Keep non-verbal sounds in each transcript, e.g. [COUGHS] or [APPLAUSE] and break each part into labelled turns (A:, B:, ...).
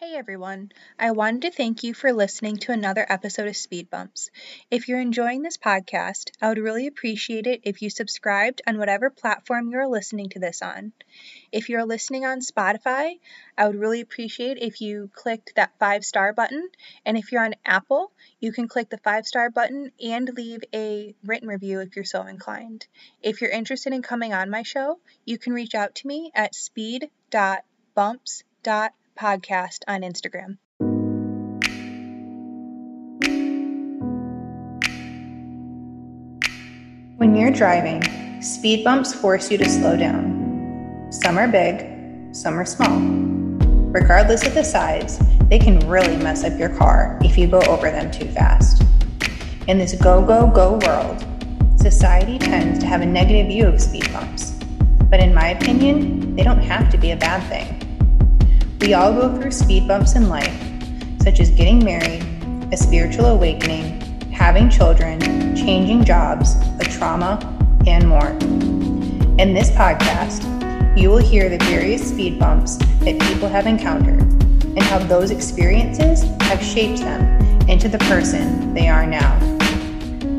A: Hey everyone, I wanted to thank you for listening to another episode of Speed Bumps. If you're enjoying this podcast, I would really appreciate it if you subscribed on whatever platform you're listening to this on. If you're listening on Spotify, I would really appreciate if you clicked that five star button. And if you're on Apple, you can click the five star button and leave a written review if you're so inclined. If you're interested in coming on my show, you can reach out to me at speed.bumps.com podcast on Instagram. When you're driving, speed bumps force you to slow down. Some are big, some are small. Regardless of the size, they can really mess up your car if you go over them too fast. In this go, go, go world, society tends to have a negative view of speed bumps. But in my opinion, they don't have to be a bad thing. We all go through speed bumps in life, such as getting married, a spiritual awakening, having children, changing jobs, a trauma, and more. In this podcast, you will hear the various speed bumps that people have encountered and how those experiences have shaped them into the person they are now.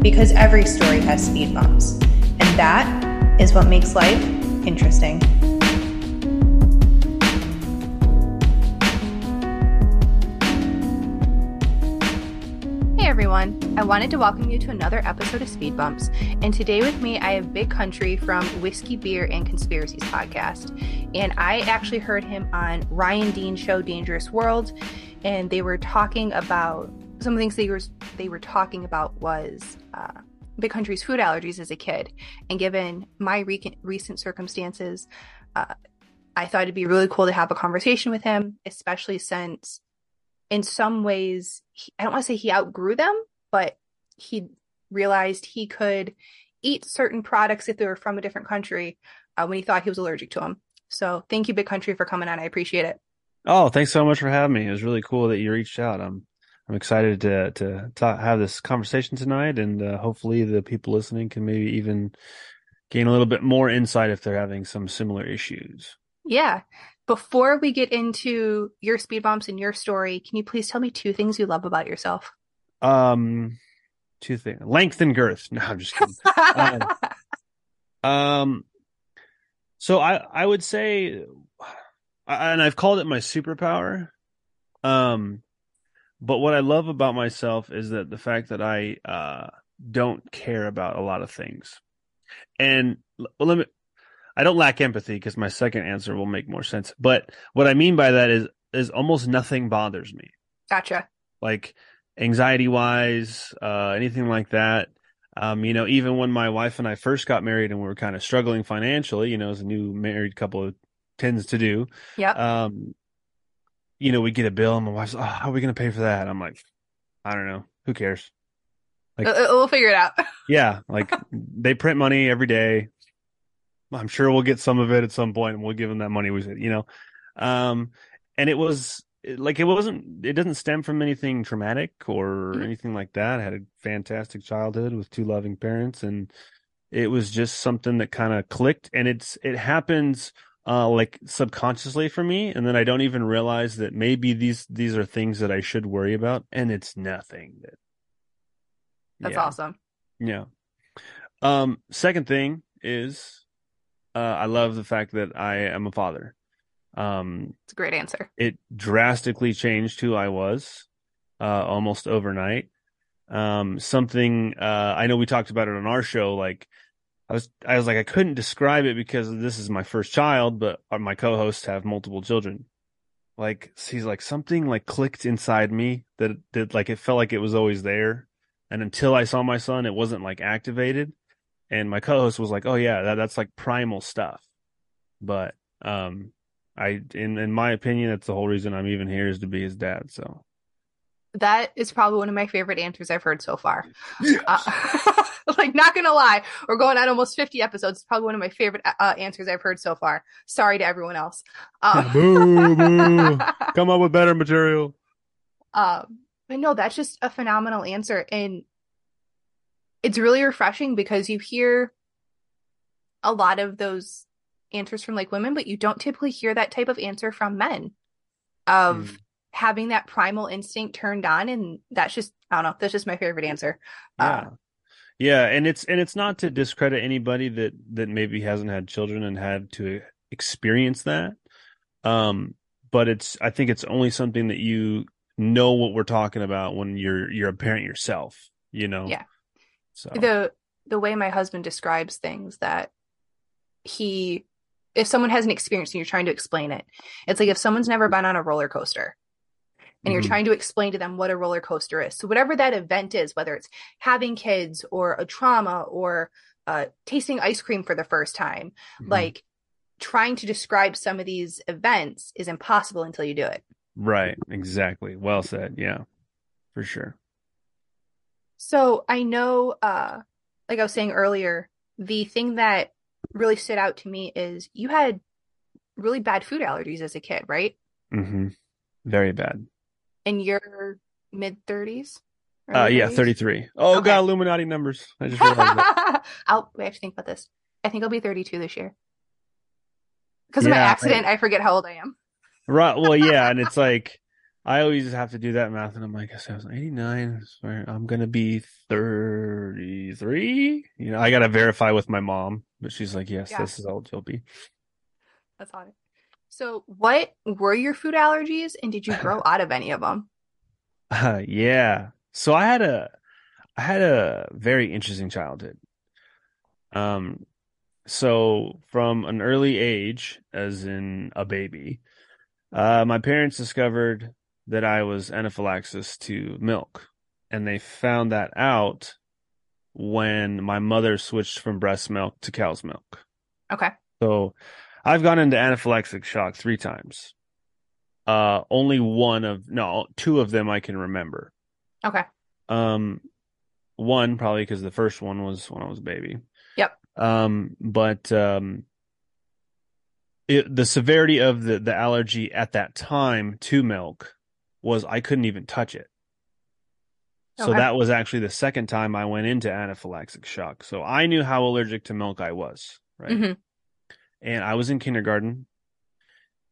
A: Because every story has speed bumps, and that is what makes life interesting. Everyone. I wanted to welcome you to another episode of Speed Bumps. And today with me, I have Big Country from Whiskey, Beer, and Conspiracies podcast. And I actually heard him on Ryan Dean's show, Dangerous World. And they were talking about some things they were, they were talking about was uh, Big Country's food allergies as a kid. And given my re- recent circumstances, uh, I thought it'd be really cool to have a conversation with him, especially since in some ways, he, I don't want to say he outgrew them, but he realized he could eat certain products if they were from a different country uh, when he thought he was allergic to them. So thank you, Big Country, for coming on. I appreciate it.
B: Oh, thanks so much for having me. It was really cool that you reached out. I'm I'm excited to to talk, have this conversation tonight, and uh, hopefully the people listening can maybe even gain a little bit more insight if they're having some similar issues.
A: Yeah. Before we get into your speed bumps and your story, can you please tell me two things you love about yourself?
B: Um, two things: length and girth. No, I'm just kidding. um, [LAUGHS] um, so I I would say, and I've called it my superpower. Um, but what I love about myself is that the fact that I uh don't care about a lot of things, and well, let me I don't lack empathy because my second answer will make more sense. But what I mean by that is is almost nothing bothers me.
A: Gotcha.
B: Like anxiety wise, uh, anything like that. Um, you know, even when my wife and I first got married and we were kind of struggling financially, you know, as a new married couple tends to do.
A: Yeah.
B: Um, you know, we get a bill and my wife's, oh, how are we going to pay for that? I'm like, I don't know. Who cares?
A: Like, we'll figure it out. [LAUGHS]
B: yeah. Like they print money every day. I'm sure we'll get some of it at some point and we'll give them that money. We said, you know, um, and it was like, it wasn't, it doesn't stem from anything traumatic or mm-hmm. anything like that. I had a fantastic childhood with two loving parents and it was just something that kind of clicked and it's, it happens, uh, like subconsciously for me. And then I don't even realize that maybe these, these are things that I should worry about and it's nothing that.
A: That's yeah. awesome.
B: Yeah. Um, second thing is uh, I love the fact that I am a father.
A: Um, it's a great answer.
B: It drastically changed who I was uh, almost overnight. Um, something uh, I know we talked about it on our show. Like I was, I was like, I couldn't describe it because this is my first child, but my co-hosts have multiple children. Like he's like something like clicked inside me that that like it felt like it was always there, and until I saw my son, it wasn't like activated and my co-host was like, "Oh yeah, that, that's like primal stuff." But um, I, in in my opinion, that's the whole reason I'm even here is to be his dad. So
A: that is probably one of my favorite answers I've heard so far. Yes. Uh, [LAUGHS] like, not gonna lie, we're going on almost 50 episodes. It's probably one of my favorite uh, answers I've heard so far. Sorry to everyone else.
B: Um, boo, boo. [LAUGHS] Come up with better material.
A: Um, but no, that's just a phenomenal answer. And it's really refreshing because you hear a lot of those answers from like women, but you don't typically hear that type of answer from men of mm. having that primal instinct turned on and that's just I don't know, that's just my favorite answer.
B: Yeah.
A: Uh,
B: yeah, and it's and it's not to discredit anybody that that maybe hasn't had children and had to experience that. Um but it's I think it's only something that you know what we're talking about when you're you're a parent yourself, you know.
A: Yeah.
B: So
A: the the way my husband describes things that he if someone has an experience and you're trying to explain it, it's like if someone's never been on a roller coaster and you're
B: Mhm.
A: trying to explain to them what a roller coaster is. So whatever that event is, whether it's having kids or a trauma or uh, tasting ice cream for the first time,
B: Mhm.
A: like trying to describe some of these events is impossible until you do it.
B: Right, exactly. Well said. Yeah. For sure.
A: So I know, uh, like I was saying earlier, the thing that really stood out to me is you had really bad food allergies as a kid, right?
B: Mm-hmm. Very bad.
A: In your mid 30s?
B: Uh yeah, 33. Oh
A: Okay.
B: god, Illuminati numbers. I just realized. [LAUGHS]
A: I'll we have to think about this. I think I'll be 32 this year. Because of my
B: Yeah, I-
A: accident, I forget how old I am.
B: Right. Well, yeah, and it's [LAUGHS] like I always have to do that math, and I'm like, I was 89. I'm gonna be 33. You know, I gotta verify with my mom, but she's like, yes,
A: Yeah.
B: this is old you'll be.
A: That's odd. So, what were your food allergies, and did you grow [LAUGHS] out of any of them?
B: Uh, yeah. So I had a, I had a very interesting childhood. Um, so from an early age, as in a baby, uh, my parents discovered that I was anaphylaxis to milk, and they found that out when my mother switched from breast milk to cow's milk.
A: Okay.
B: So I've gone into anaphylactic shock three times. Uh, only one of, no, two of them I can remember.
A: Okay.
B: Um, one probably because the first one was when I was a baby.
A: Yep.
B: Um, but um, it, the severity of the the allergy at that time to milk was I couldn't even touch it. So
A: Okay.
B: that was actually the second time I went into anaphylactic shock. So I knew how allergic to milk I was, right?
A: Mhm.
B: and I was in kindergarten,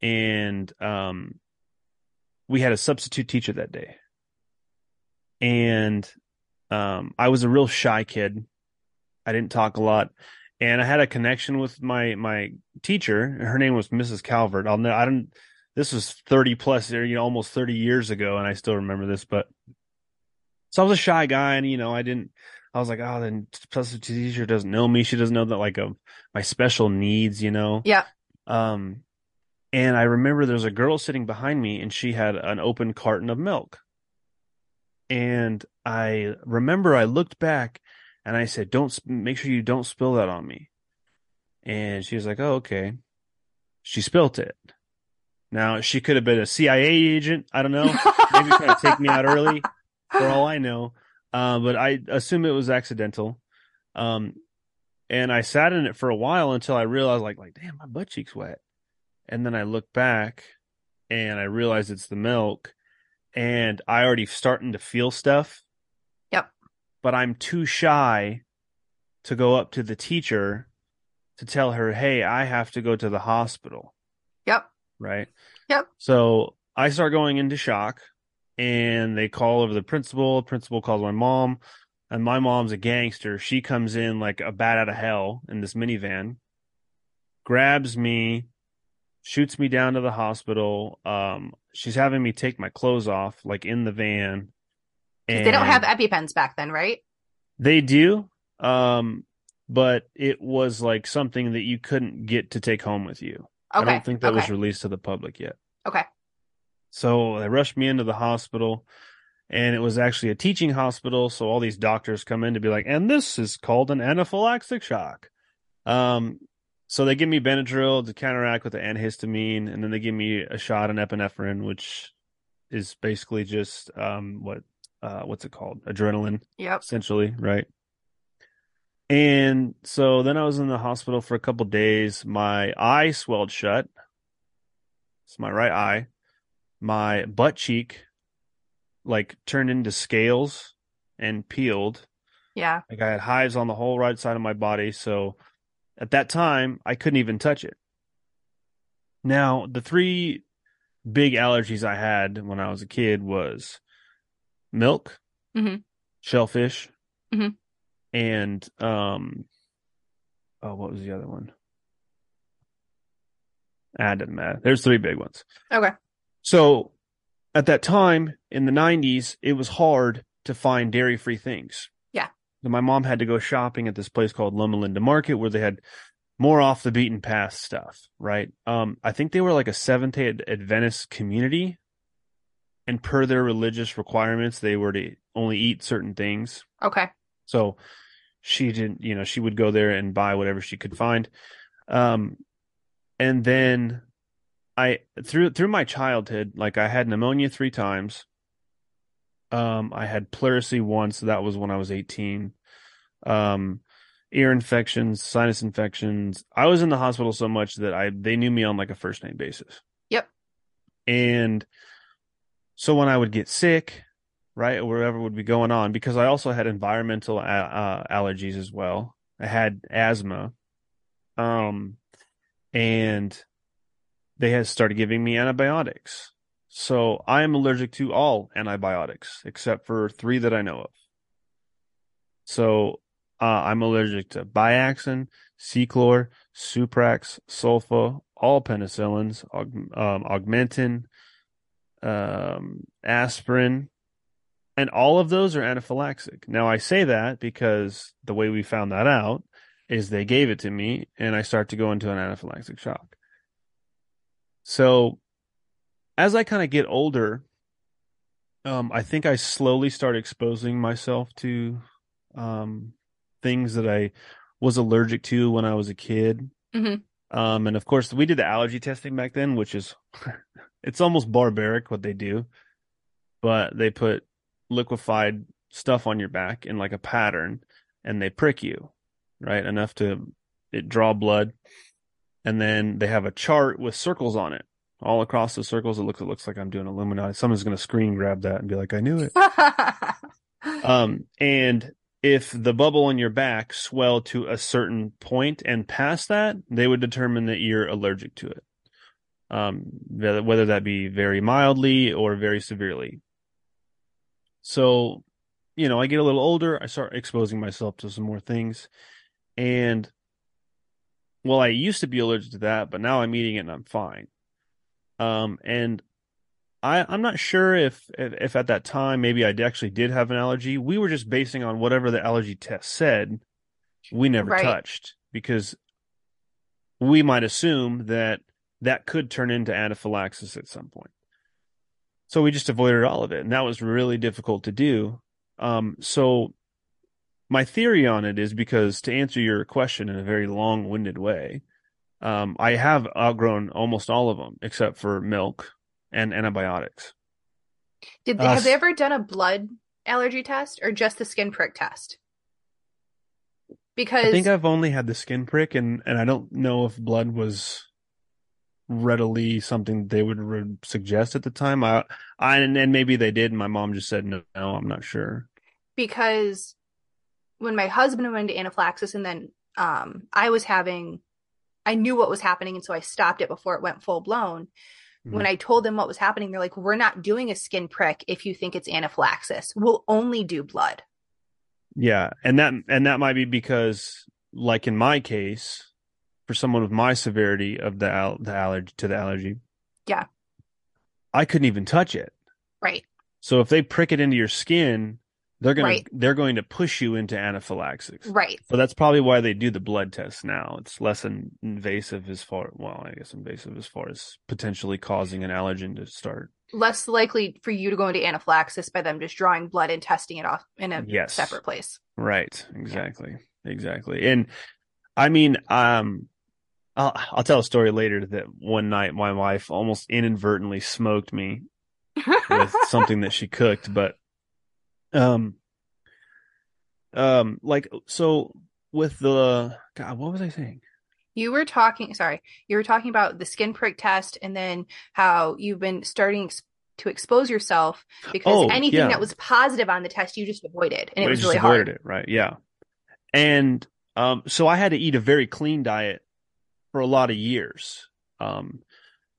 B: and um, we had a substitute teacher that day, and um, I was a real shy kid. I didn't talk a lot, and I had a connection with my my teacher. Her name was Mrs. Calvert. I'll know I don't. This was thirty plus, you know, almost thirty years ago, and I still remember this. But so I was a shy guy, and you know, I didn't. I was like, oh, then plus the substitute teacher doesn't know me. She doesn't know that like a my special needs, you know.
A: Yeah.
B: Um, and I remember there's a girl sitting behind me, and she had an open carton of milk. And I remember I looked back, and I said, "Don't make sure you don't spill that on me." And she was like, "Oh, okay." She spilt it. Now she could have been a CIA agent. I don't know. Maybe trying to take me out early, for all I know. Uh, but I assume it was accidental. Um, and I sat in it for a while until I realized, like, like, damn, my butt cheek's wet. And then I look back, and I realize it's the milk, and I already starting to feel stuff.
A: Yep.
B: But I'm too shy to go up to the teacher to tell her, hey, I have to go to the hospital
A: Yep.
B: right?
A: Yep.
B: So I start going into shock, and they call over the principal. Principal calls my mom, and my mom's a gangster. She comes in like a bat out of hell in this minivan, grabs me, shoots me down to the hospital. Um, she's having me take my clothes off, like in the van.
A: 'Cause They don't have EpiPens back then, right?
B: They do, um, but it was like something that you couldn't get to take home with you.
A: Okay.
B: I don't think that was released to the public yet.
A: Okay.
B: So they rushed me into the hospital, and it was actually a teaching hospital. So all these doctors come in to be like, and this is called an anaphylactic shock. Um, so they give me Benadryl to counteract with the antihistamine, and then they give me a shot of epinephrine, which is basically just um what uh what's it called adrenaline
A: Yep.
B: essentially, right? And so then I was in the hospital for a couple days. My eye swelled shut. It's my right eye. My butt cheek like turned into scales and peeled.
A: Yeah.
B: Like I had hives on the whole right side of my body. So at that time, I couldn't even touch it. Now, the three big allergies I had when I was a kid was milk,
C: Mhm.
B: shellfish,
C: Mhm.
B: And um, oh, what was the other one? Ah, it doesn't matter. There's three big ones.
C: Okay.
B: So at that time in the 90s, it was hard to find dairy free things.
C: Yeah.
B: So my mom had to go shopping at this place called Loma Linda Market where they had more off the beaten path stuff, right? Um, I think they were like a Seventh day Adventist community. And per their religious requirements, they were to only eat certain things.
C: Okay.
B: So she didn't, you know, she would go there and buy whatever she could find. Um, and then I through through my childhood, like I had pneumonia three times. Um, I had pleurisy once. That was when I was 18. Um, ear infections, sinus infections. I was in the hospital so much that I they knew me on like a first name basis.
C: Yep.
B: And so when I would get sick, right, or whatever would be going on, because I also had environmental uh, uh, allergies as well. I had asthma, um, and they had started giving me antibiotics. So I am allergic to all antibiotics except for three that I know of. So uh, I'm allergic to Biaxin, Ceclor, Suprax, Sulfa, all penicillins, aug- um, Augmentin, um, aspirin, and all of those are anaphylaxis. Now I say that because the way we found that out is they gave it to me and I start to go into an anaphylactic shock. So as I kind of get older, um, I think I slowly start exposing myself to um, things that I was allergic to when I was a kid.
C: Mhm.
B: Um, and of course, we did the allergy testing back then, which is [LAUGHS] it's almost barbaric what they do, but they put liquefied stuff on your back in like a pattern, and they prick you, right, enough to it draw blood, and then they have a chart with circles on it. All across the circles, it looks it looks like I'm doing Illuminati. Someone's gonna screen grab that and be like, "I knew it." [LAUGHS] Um, and if the bubble on your back swelled to a certain point and past that, they would determine that you're allergic to it. Um, whether whether that be very mildly or very severely. So, you know, I get a little older, I start exposing myself to some more things. And well, I used to be allergic to that, but now I'm eating it and I'm fine. Um, and I, I'm not sure if, if if at that time maybe I actually did have an allergy. We were just basing on whatever the allergy test said. We never
C: Right.
B: touched because we might assume that that could turn into anaphylaxis at some point. So we just avoided all of it, and that was really difficult to do. Um, so my theory on it is because to answer your question in a very long-winded way, um, I have outgrown almost all of them except for milk and antibiotics.
C: Did they,
B: Uh,
C: have they ever done a blood allergy test or just the skin prick test? Because
B: I think I've only had the skin prick, and and I don't know if blood was readily something they would re- suggest at the time. I, I and, and maybe they did, and my mom just said no. no I'm not sure.
C: because when my husband went into anaphylaxis and then um I was having I knew what was happening and so I stopped it before it went full blown. When I told them what was happening, they're like, "We're not doing a skin prick if you think it's anaphylaxis. We'll only do blood."
B: Yeah, and that and that might be because, like in my case, for someone with my severity of the al- the allergy to the allergy,
C: Yeah.
B: I couldn't even touch it.
C: Right.
B: So if they prick it into your skin, they're gonna they're going to push you into anaphylaxis.
C: Right.
B: So that's probably why they do the blood test now. It's less in- invasive as far well, I guess invasive as far as potentially causing an allergen to start.
C: Less likely for you to go into anaphylaxis by them just drawing blood and testing it off in a
B: Yes.
C: separate place.
B: Right. Exactly. Exactly. And I mean, um, I'll, I'll tell a story later that one night my wife almost inadvertently smoked me with [LAUGHS] something that she cooked, but, um, um, like, so with the, God, what was I saying?
C: You were talking, sorry, you were talking about the skin prick test and then how you've been starting to expose yourself because
B: Oh,
C: anything
B: yeah.
C: that was positive on the test you just avoided and it was really hard.
B: it, right? Yeah. And um, so I had to eat a very clean diet for a lot of years. Um,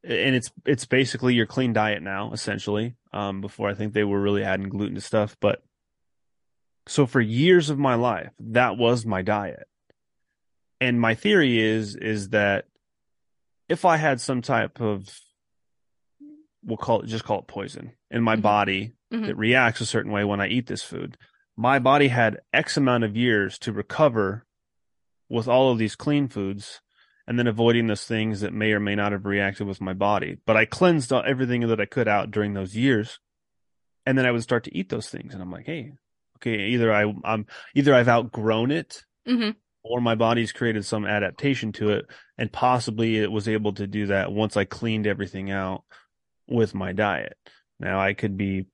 B: and it's it's basically your clean diet now, essentially. Um, before I think they were really adding gluten to stuff, but so for years of my life, that was my diet. And my theory is is that if I had some type of we'll call it just call it poison in my
A: Mhm.
B: body
A: Mhm.
B: that reacts a certain way when I eat this food, my body had X amount of years to recover with all of these clean foods and then avoiding those things that may or may not have reacted with my body. But I cleansed everything that I could out during those years. And then I would start to eat those things. And I'm like, hey, okay, either I, I'm either I've outgrown it
A: hmm
B: or my body's created some adaptation to it. And possibly it was able to do that once I cleaned everything out with my diet. Now I could be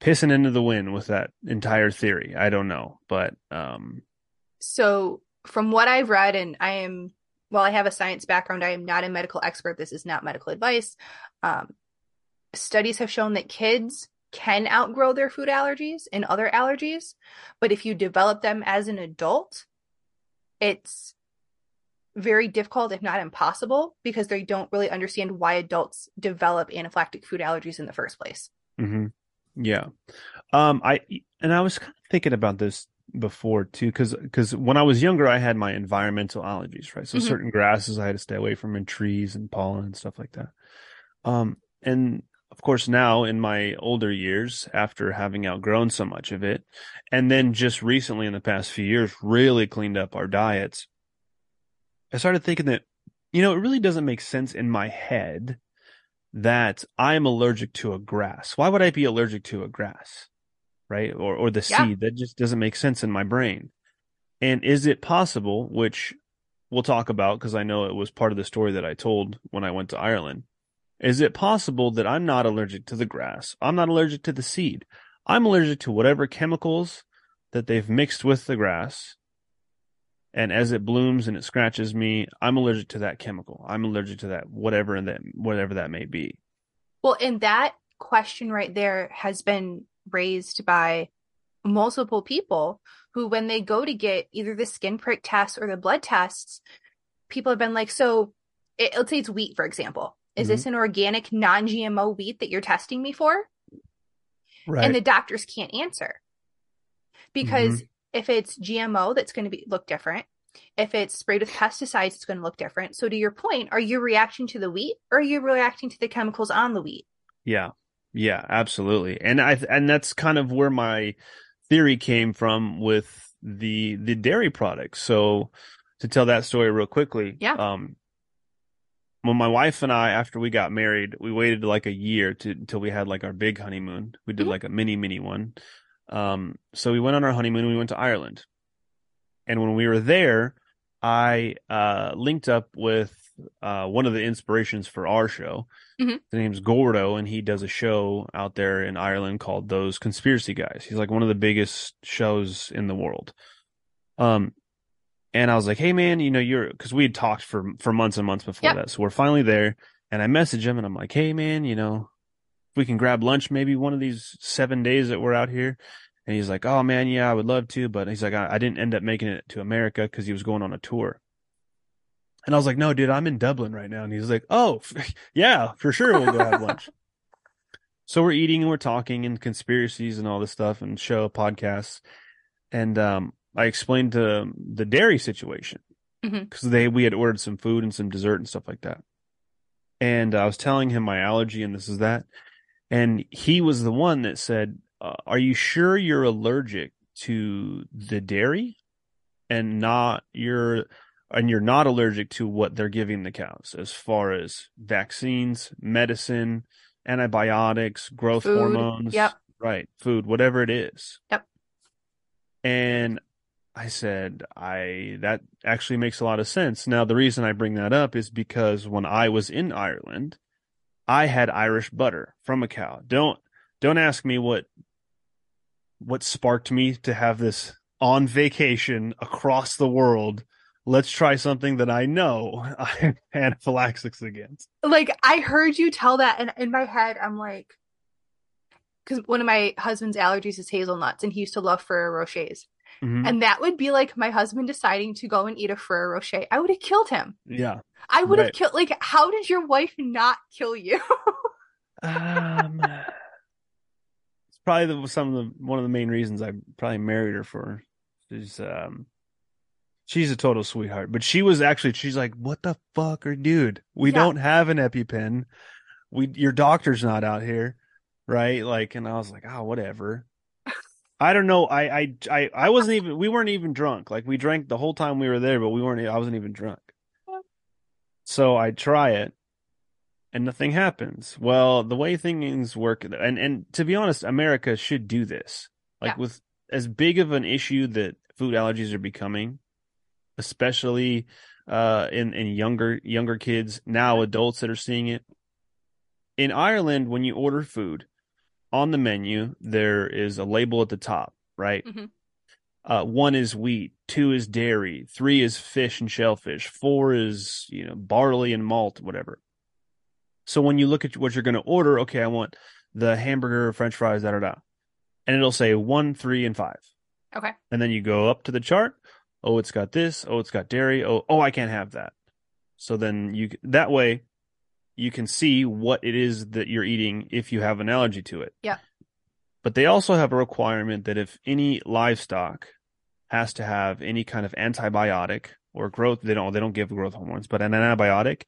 B: pissing into the wind with that entire theory. I don't know. But um
A: So, from what I've read, and I am, while I have a science background, I am not a medical expert. This is not medical advice. Um, studies have shown that kids can outgrow their food allergies and other allergies, but if you develop them as an adult, it's very difficult, if not impossible, because they don't really understand why adults develop anaphylactic food allergies in the first place.
B: Mm-hmm. Yeah. Um, I and I was kind of thinking about this before too, because because when I was younger, I had my environmental allergies, right? So
A: Mhm.
B: certain grasses I had to stay away from, and trees and pollen and stuff like that. Um, and of course, now in my older years, after having outgrown so much of it, and then just recently in the past few years, really cleaned up our diets, I started thinking that, you know, it really doesn't make sense in my head that I'm allergic to a grass. Why would I be allergic to a grass? Right? Or or the
A: Yeah.
B: seed. That just doesn't make sense in my brain. And is it possible, which we'll talk about because I know it was part of the story that I told when I went to Ireland. Is it possible that I'm not allergic to the grass? I'm not allergic to the seed. I'm allergic to whatever chemicals that they've mixed with the grass. And as it blooms and it scratches me, I'm allergic to that chemical. I'm allergic to that whatever and that whatever that may be.
A: Well, and that question right there has been raised by multiple people who, when they go to get either the skin prick test or the blood tests, people have been like, so it, let's say it's wheat, for example. Is this mm-hmm. an organic, non GMO wheat that you're testing me for?
B: Right.
A: And the doctors can't answer because mm-hmm. if it's GMO, that's going to be look different. If it's sprayed with pesticides, it's going to look different. So, to your point, are you reacting to the wheat or are you reacting to the chemicals on the wheat?
B: Yeah. Yeah, absolutely. And I and that's kind of where my theory came from with the the dairy products. So to tell that story real quickly,
A: Yeah.
B: um when my wife and I after we got married, we waited like a year to until we had like our big honeymoon. We did
A: Mhm.
B: like a mini mini one. Um so we went on our honeymoon, we went to Ireland. And when we were there, I uh linked up with uh one of the inspirations for our show.
A: Mhm.
B: His name's Gordo, and he does a show out there in Ireland called Those Conspiracy Guys. He's like one of the biggest shows in the world. Um, and I was like, "Hey, man, you know, you're because we had talked for for months and months before that, so we're finally there." And I message him, and I'm like, "Hey, man, you know, if we can grab lunch maybe one of these seven days that we're out here." And he's like, "Oh man, yeah, I would love to," but he's like, "I, I didn't end up making it to America because he was going on a tour." And I was like, "No, dude, I'm in Dublin right now." And he's like, "Oh, [LAUGHS] yeah, for sure, we'll go have lunch." [LAUGHS] So we're eating and we're talking and conspiracies and all this stuff and show podcasts. And um, I explained to the dairy situation because they we had ordered some food and some dessert and stuff like that. And I was telling him my allergy and this is that. And he was the one that said, uh, "Are you sure you're allergic to the dairy and not you're and you're not allergic to what they're giving the cows as far as vaccines, medicine, antibiotics, growth
A: Food.
B: hormones,
A: Yep.
B: right, food, whatever it is."
A: Yep.
B: And I said, I that actually makes a lot of sense. Now, the reason I bring that up is because when I was in Ireland, I had Irish butter from a cow. Don't don't ask me what what sparked me to have this on vacation across the world. Let's try something that I know I [LAUGHS] have anaphylaxis against.
A: like I heard you tell that, and in my head, I'm like, because one of my husband's allergies is hazelnuts, and he used to love Ferrero Rochers.
B: Mhm.
A: And that would be like my husband deciding to go and eat a Ferrero Rocher. I would have killed him.
B: Yeah.
A: I would have
B: Right.
A: killed, like, how did your wife not kill you? [LAUGHS]
B: Um, it's probably the, some of the one of the main reasons I probably married her for. Is um, she's a total sweetheart, but she was actually she's like, "What the fuck, or dude? We
A: Yeah.
B: don't have an EpiPen. We your doctor's not out here, right?" Like, and I was like, "Oh, whatever." [LAUGHS] I don't know. I, I I I wasn't even. We weren't even drunk. Like we drank the whole time we were there, but we weren't. I wasn't even drunk. So I try it, and nothing happens. Well, the way things work, and and to be honest, America should do this. Like
A: Yeah.
B: with as big of an issue that food allergies are becoming, especially uh, in in younger younger kids now, adults that are seeing it. In Ireland, when you order food, on the menu there is a label at the top, right?
A: Mhm.
B: Uh, one is wheat, two is dairy, three is fish and shellfish, four is you know barley and malt, whatever. So when you look at what you're going to order, okay, I want the hamburger, French fries, da da da, and it'll say one, three, and five,
A: okay.
B: and then you go up to the chart. Oh, it's got this. Oh, it's got dairy. Oh, oh, I can't have that. So then you that way you can see what it is that you're eating if you have an allergy to it.
A: Yeah.
B: But they also have a requirement that if any livestock has to have any kind of antibiotic or growth, they don't they don't give growth hormones, but an antibiotic,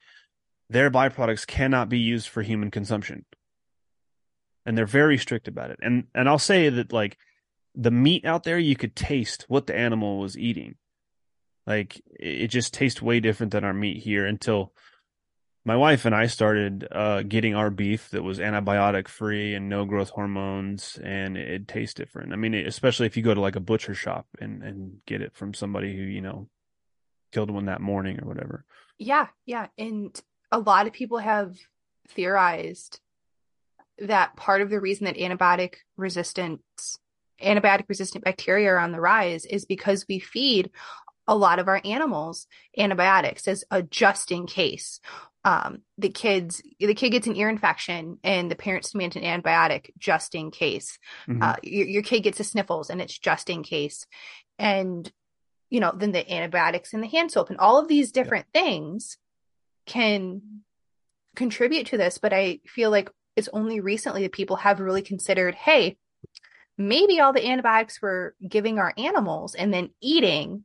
B: their byproducts cannot be used for human consumption. And they're very strict about it. And and I'll say that like the meat out there, you could taste what the animal was eating. Like it just tastes way different than our meat here until my wife and I started uh, getting our beef that was antibiotic free and no growth hormones, and it, it tastes different. I mean, especially if you go to like a butcher shop and and get it from somebody who you know killed one that morning or whatever.
A: Yeah, yeah. And a lot of people have theorized that part of the reason that antibiotic resistance, antibiotic resistant bacteria are on the rise is because we feed a lot of our animals antibiotics as a just in case. Um, the kids, the kid gets an ear infection and the parents demand an antibiotic just in case.
B: Mhm.
A: Uh, your, your kid gets a sniffles and it's just in case. And, you know, then the antibiotics and the hand soap and all of these different things can contribute to this. But I feel like it's only recently that people have really considered, hey, maybe all the antibiotics we're giving our animals and then eating,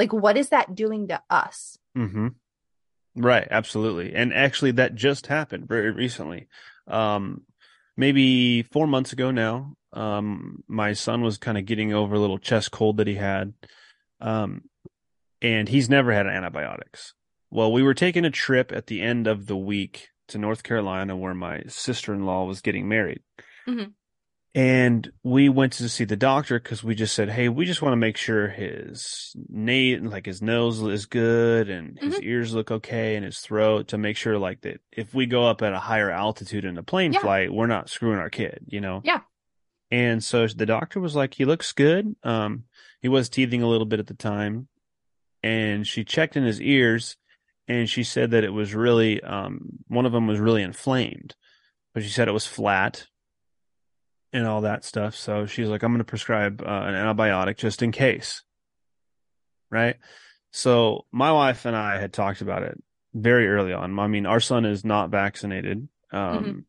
A: like, what is that doing to us?
B: Mm-hmm. Right, absolutely. And actually that just happened very recently. Um maybe 4 months ago now. Um my son was kind of getting over a little chest cold that he had. Um and he's never had antibiotics. Well, we were taking a trip at the end of the week to North Carolina where my sister-in-law was getting married.
A: Mhm.
B: And we went to see the doctor because we just said, "Hey, we just want to make sure his na- like his nose is good and his ears look okay and his throat to make sure like that if we go up at a higher altitude in a plane
A: Yeah.
B: flight, we're not screwing our kid, you know?"
A: Yeah.
B: And so the doctor was like, "He looks good." Um, he was teething a little bit at the time, and she checked in his ears, and she said that it was really um one of them was really inflamed, but she said it was flat and all that stuff. So she's like, I'm going to prescribe uh, an antibiotic just in case. Right. So my wife and I had talked about it very early on. I mean, our son is not vaccinated. Um,
A: Mhm.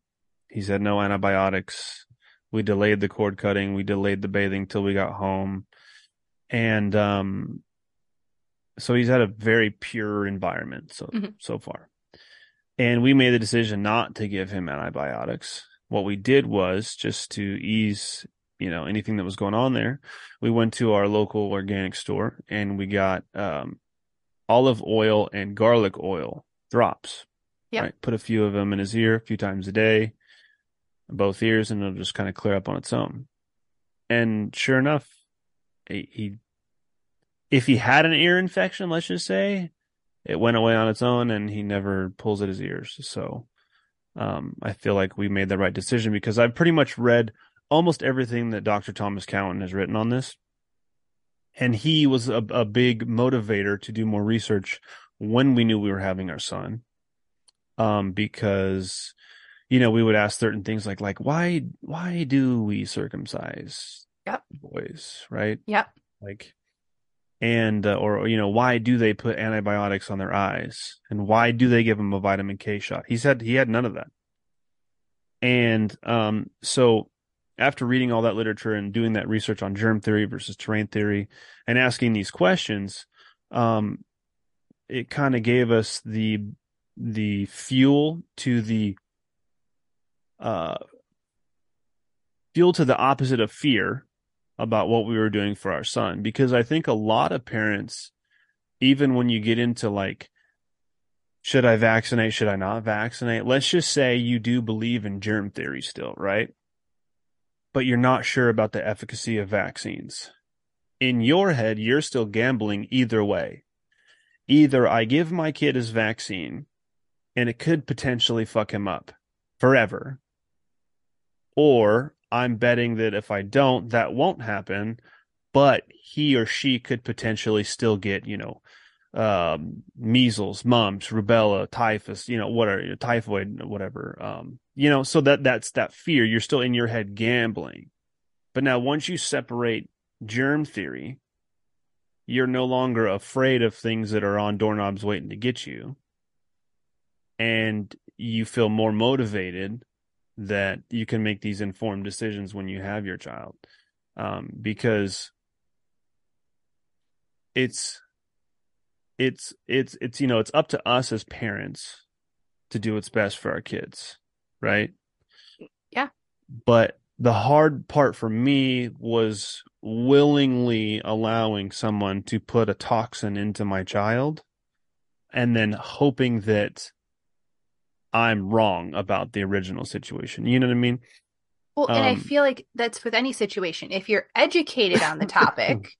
B: He's had no antibiotics. We delayed the cord cutting. We delayed the bathing till we got home. And, um, so he's had a very pure environment so,
A: Mhm.
B: so far. And we made the decision not to give him antibiotics. What we did was just to ease, you know, anything that was going on there. We went to our local organic store and we got um, olive oil and garlic oil drops.
A: Yep.
B: Right. Put a few of them in his ear a few times a day, both ears, and it'll just kind of clear up on its own. And sure enough, he, he if he had an ear infection, let's just say, it went away on its own and he never pulls at his ears. So um, I feel like we made the right decision because I've pretty much read almost everything that Dr. Thomas Cowan has written on this. And he was a, a big motivator to do more research when we knew we were having our son. Um, because, you know, we would ask certain things like, like, why, why do we circumcise
A: Yep.
B: boys? Right.
A: Yep.
B: Like, and uh, or you know why do they put antibiotics on their eyes and why do they give them a vitamin K shot? He said he had none of that. And um, so after reading all that literature and doing that research on germ theory versus terrain theory and asking these questions, um, it kind of gave us the the fuel to the uh, fuel to the opposite of fear about what we were doing for our son because I think a lot of parents, even when you get into like, should I vaccinate? Should I not vaccinate? Let's just say you do believe in germ theory still, right? But you're not sure about the efficacy of vaccines. In your head, you're still gambling either way. Either I give my kid his vaccine and it could potentially fuck him up forever, or I'm betting that if I don't, that won't happen, but he or she could potentially still get, you know, um, measles, mumps, rubella, typhus, you know, whatever, typhoid, whatever. Um, you know, so that that's that fear. You're still in your head gambling. But now once you separate germ theory, you're no longer afraid of things that are on doorknobs waiting to get you. And you feel more motivated that you can make these informed decisions when you have your child. Um, because it's it's it's it's you know it's up to us as parents to do what's best for our kids right?
A: Yeah.
B: But the hard part for me was willingly allowing someone to put a toxin into my child and then hoping that I'm wrong about the original situation. You know what I mean?
A: Well, and um, I feel like that's with any situation. If you're educated on the [LAUGHS] topic,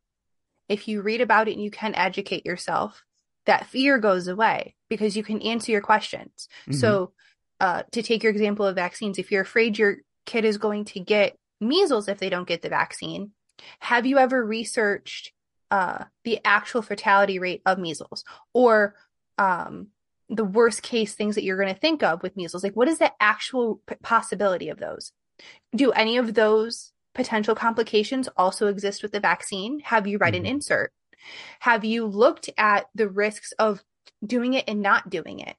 A: if you read about it and you can educate yourself, that fear goes away because you can answer your questions. Mm-hmm. So, uh, to take your example of vaccines, if you're afraid your kid is going to get measles if they don't get the vaccine, have you ever researched uh, the actual fatality rate of measles or um, the worst case things that you're going to think of with measles. Like what is the actual p- possibility of those? Do any of those potential complications also exist with the vaccine? Have you read mm-hmm. an insert? Have you looked at the risks of doing it and not doing it?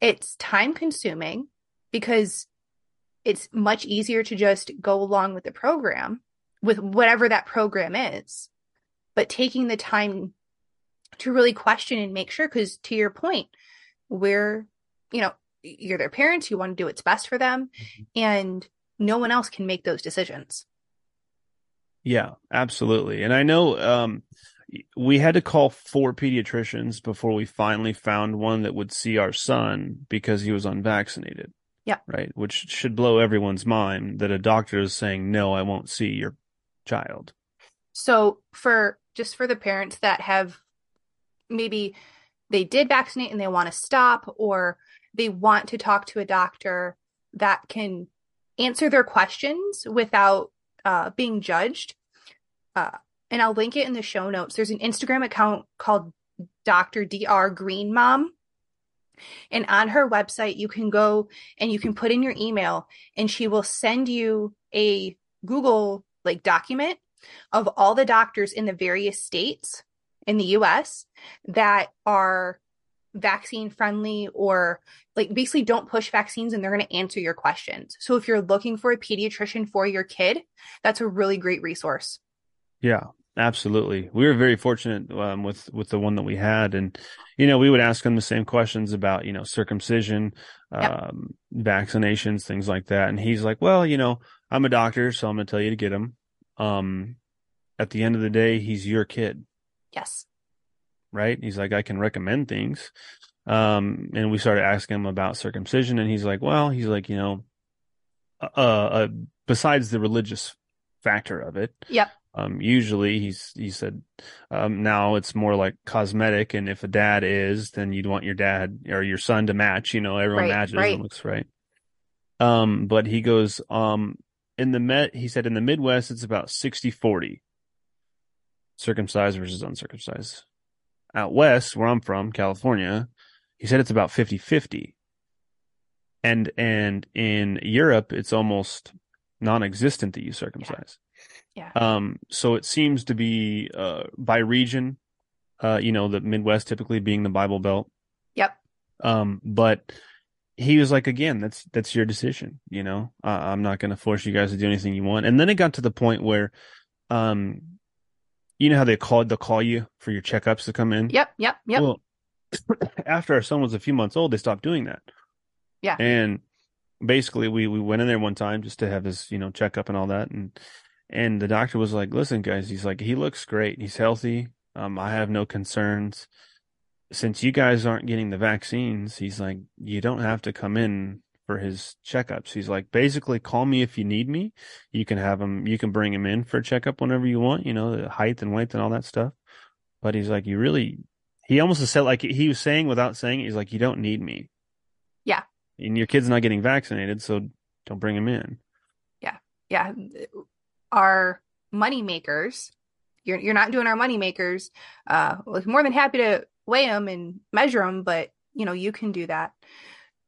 A: It's time consuming because it's much easier to just go along with the program with whatever that program is. But taking the time to really question and make sure because to your point we're, you know, you're their parents, you want to do what's best for them, mm-hmm. and no one else can make those decisions.
B: Yeah, absolutely. And I know um, we had to call four pediatricians before we finally found one that would see our son because he was unvaccinated.
A: Yeah.
B: Right. Which should blow everyone's mind that a doctor is saying, no, I won't see your child.
A: So, for just for the parents that have maybe they did vaccinate and they want to stop or they want to talk to a doctor that can answer their questions without uh, being judged. Uh, and I'll link it in the show notes. There's an Instagram account called Dr. Dr. Green Mom. And on her website, you can go and you can put in your email, and she will send you a Google like document of all the doctors in the various states in the US that are vaccine friendly or like basically don't push vaccines and they're going to answer your questions. So if you're looking for a pediatrician for your kid, that's a really great resource.
B: Yeah, absolutely. We were very fortunate um, with with the one that we had and you know, we would ask them the same questions about, you know, circumcision, yep. um, vaccinations, things like that. And he's like, "Well, you know, I'm a doctor, so I'm going to tell you to get them." Um at the end of the day, he's your kid.
A: Yes.
B: Right? He's like, I can recommend things. Um, and we started asking him about circumcision, and he's like, well, he's like, you know, uh, uh besides the religious factor of it.
A: Yep.
B: Um, usually he's, he said, um, now it's more like cosmetic. And if a dad is, then you'd want your dad or your son to match, you know, everyone right, matches right. and looks right. Um, but he goes, um, in the Met, he said in the Midwest, it's about 60, 40 circumcised versus uncircumcised. Out west, where I'm from, California, he said it's about 50 50. And, and in Europe, it's almost non-existent that you circumcise.
A: Yeah.
B: Um, so it seems to be uh, by region, uh, you know, the Midwest typically being the Bible Belt.
A: Yep.
B: Um, but he was like, again, that's that's your decision. You know, uh, I'm not going to force you guys to do anything you want. And then it got to the point where, um, you know how they call they call you for your checkups to come in.
A: Yep. Yep. Yep.
B: Well, [CLEARS THROAT] after our son was a few months old, they stopped doing that.
A: Yeah.
B: And basically, we we went in there one time just to have his you know checkup and all that, and and the doctor was like, "Listen, guys, he's like he looks great. He's healthy. Um, I have no concerns. Since you guys aren't getting the vaccines, he's like, you don't have to come in for his checkups. He's like, basically, call me if you need me. You can have him. You can bring him in for a checkup whenever you want. You know, the height and weight and all that stuff. But he's like, you really. He almost said like he was saying without saying it. He's like, you don't need me.
A: Yeah.
B: And your kid's not getting vaccinated, so don't bring him in.
A: yeah Yeah. our money makers you're you're not doing our money makers uh we're more than happy to weigh them and measure them but you know you can do that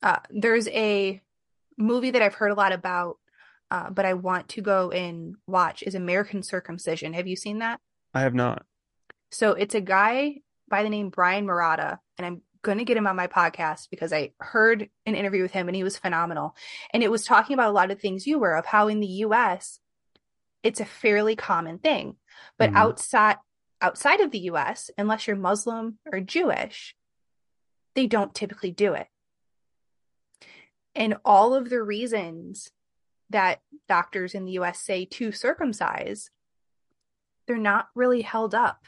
A: uh there's a movie that i've heard a lot about uh but i want to go and watch is american circumcision have you seen that
B: I have not.
A: so it's a guy by the name Brian Marotta, and I'm going to get him on my podcast because I heard an interview with him and he was phenomenal. And it was talking about a lot of things you were of how in the US it's a fairly common thing. But
B: Mhm.
A: outside outside of the US, unless you're Muslim or Jewish, they don't typically do it. And all of the reasons that doctors in the US say to circumcise, they're not really held up.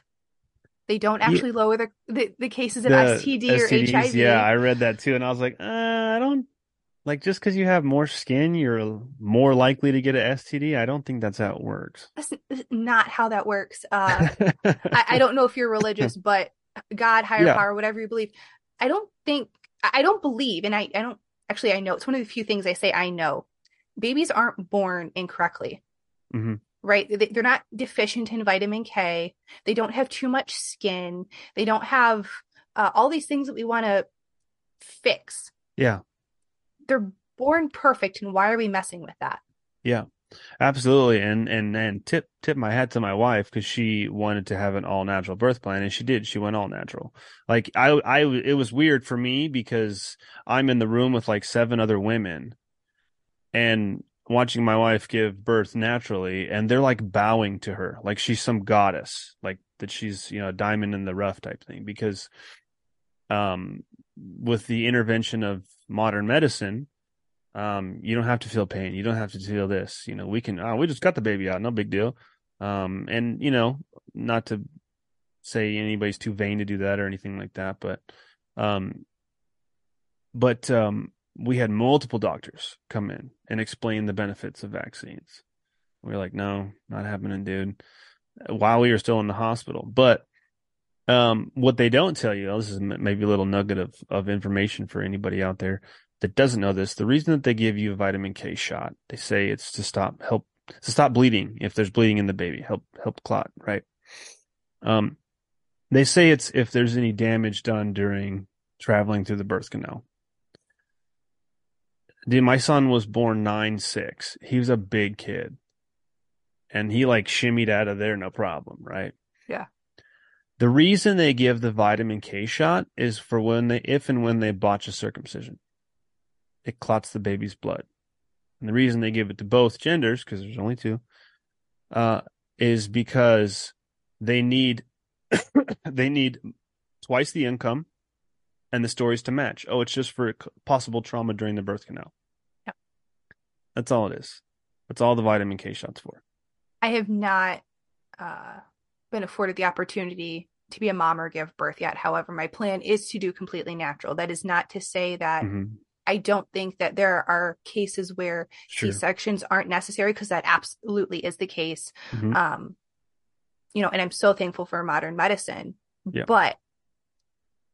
A: They don't
B: Yeah.
A: actually lower the, the, the cases of
B: The
A: STD or
B: STDs,
A: HIV.
B: Yeah, I read that too, and I was like, uh, I don't like just because you have more skin, you're more likely to get a STD. I don't think that's how it works.
A: That's not how that works. Uh, [LAUGHS] I, I don't know if you're religious, but God, higher
B: Yeah.
A: power, whatever you believe, I don't think, I I don't believe, and I, I don't actually, I know it's one of the few things I say I know. Babies aren't born incorrectly,
B: Mhm.
A: right? They, they're not deficient in vitamin K. They don't have too much skin. They don't have uh, all these things that we want to fix.
B: Yeah,
A: They're born perfect, and why are we messing with that?
B: yeah, absolutely. And and and tip tip my hat to my wife because she wanted to have an all natural birth plan, and she did. She went all natural. Like I I it was weird for me because I'm in the room with like seven other women, and watching my wife give birth naturally and they're like bowing to her like she's some goddess like that she's you know a diamond in the rough type thing because um with the intervention of modern medicine um you don't have to feel pain you don't have to feel this you know we can oh we just got the baby out no big deal um and you know not to say anybody's too vain to do that or anything like that but um but um we had multiple doctors come in and explain the benefits of vaccines. We were like, no, not happening, dude. While we were still in the hospital, but um, what they don't tell you, this is maybe a little nugget of of information for anybody out there that doesn't know this. The reason that they give you a vitamin K shot, they say it's to stop help to stop bleeding if there's bleeding in the baby, help help clot, right? Um, they say it's if there's any damage done during traveling through the birth canal. Dude, my son was born nine six. He was a big kid, and he like shimmied out of there no problem, right?
A: Yeah.
B: The reason they give the vitamin K shot is for when they, if and when they botch a circumcision, it clots the baby's blood. And the reason they give it to both genders, because there's only two, uh, is because they need [COUGHS] they need twice the income and the stories to match. Oh, it's just for possible trauma during the birth canal.
A: Yep.
B: That's all it is. That's all the vitamin K shots for.
A: I have not uh, been afforded the opportunity to be a mom or give birth yet. However, my plan is to do completely natural. That is not to say that
B: Mhm.
A: I don't think that there are cases where
B: Sure.
A: C-sections aren't necessary because that absolutely is the case.
B: Mhm.
A: Um, you know, and I'm so thankful for modern medicine.
B: Yeah.
A: But,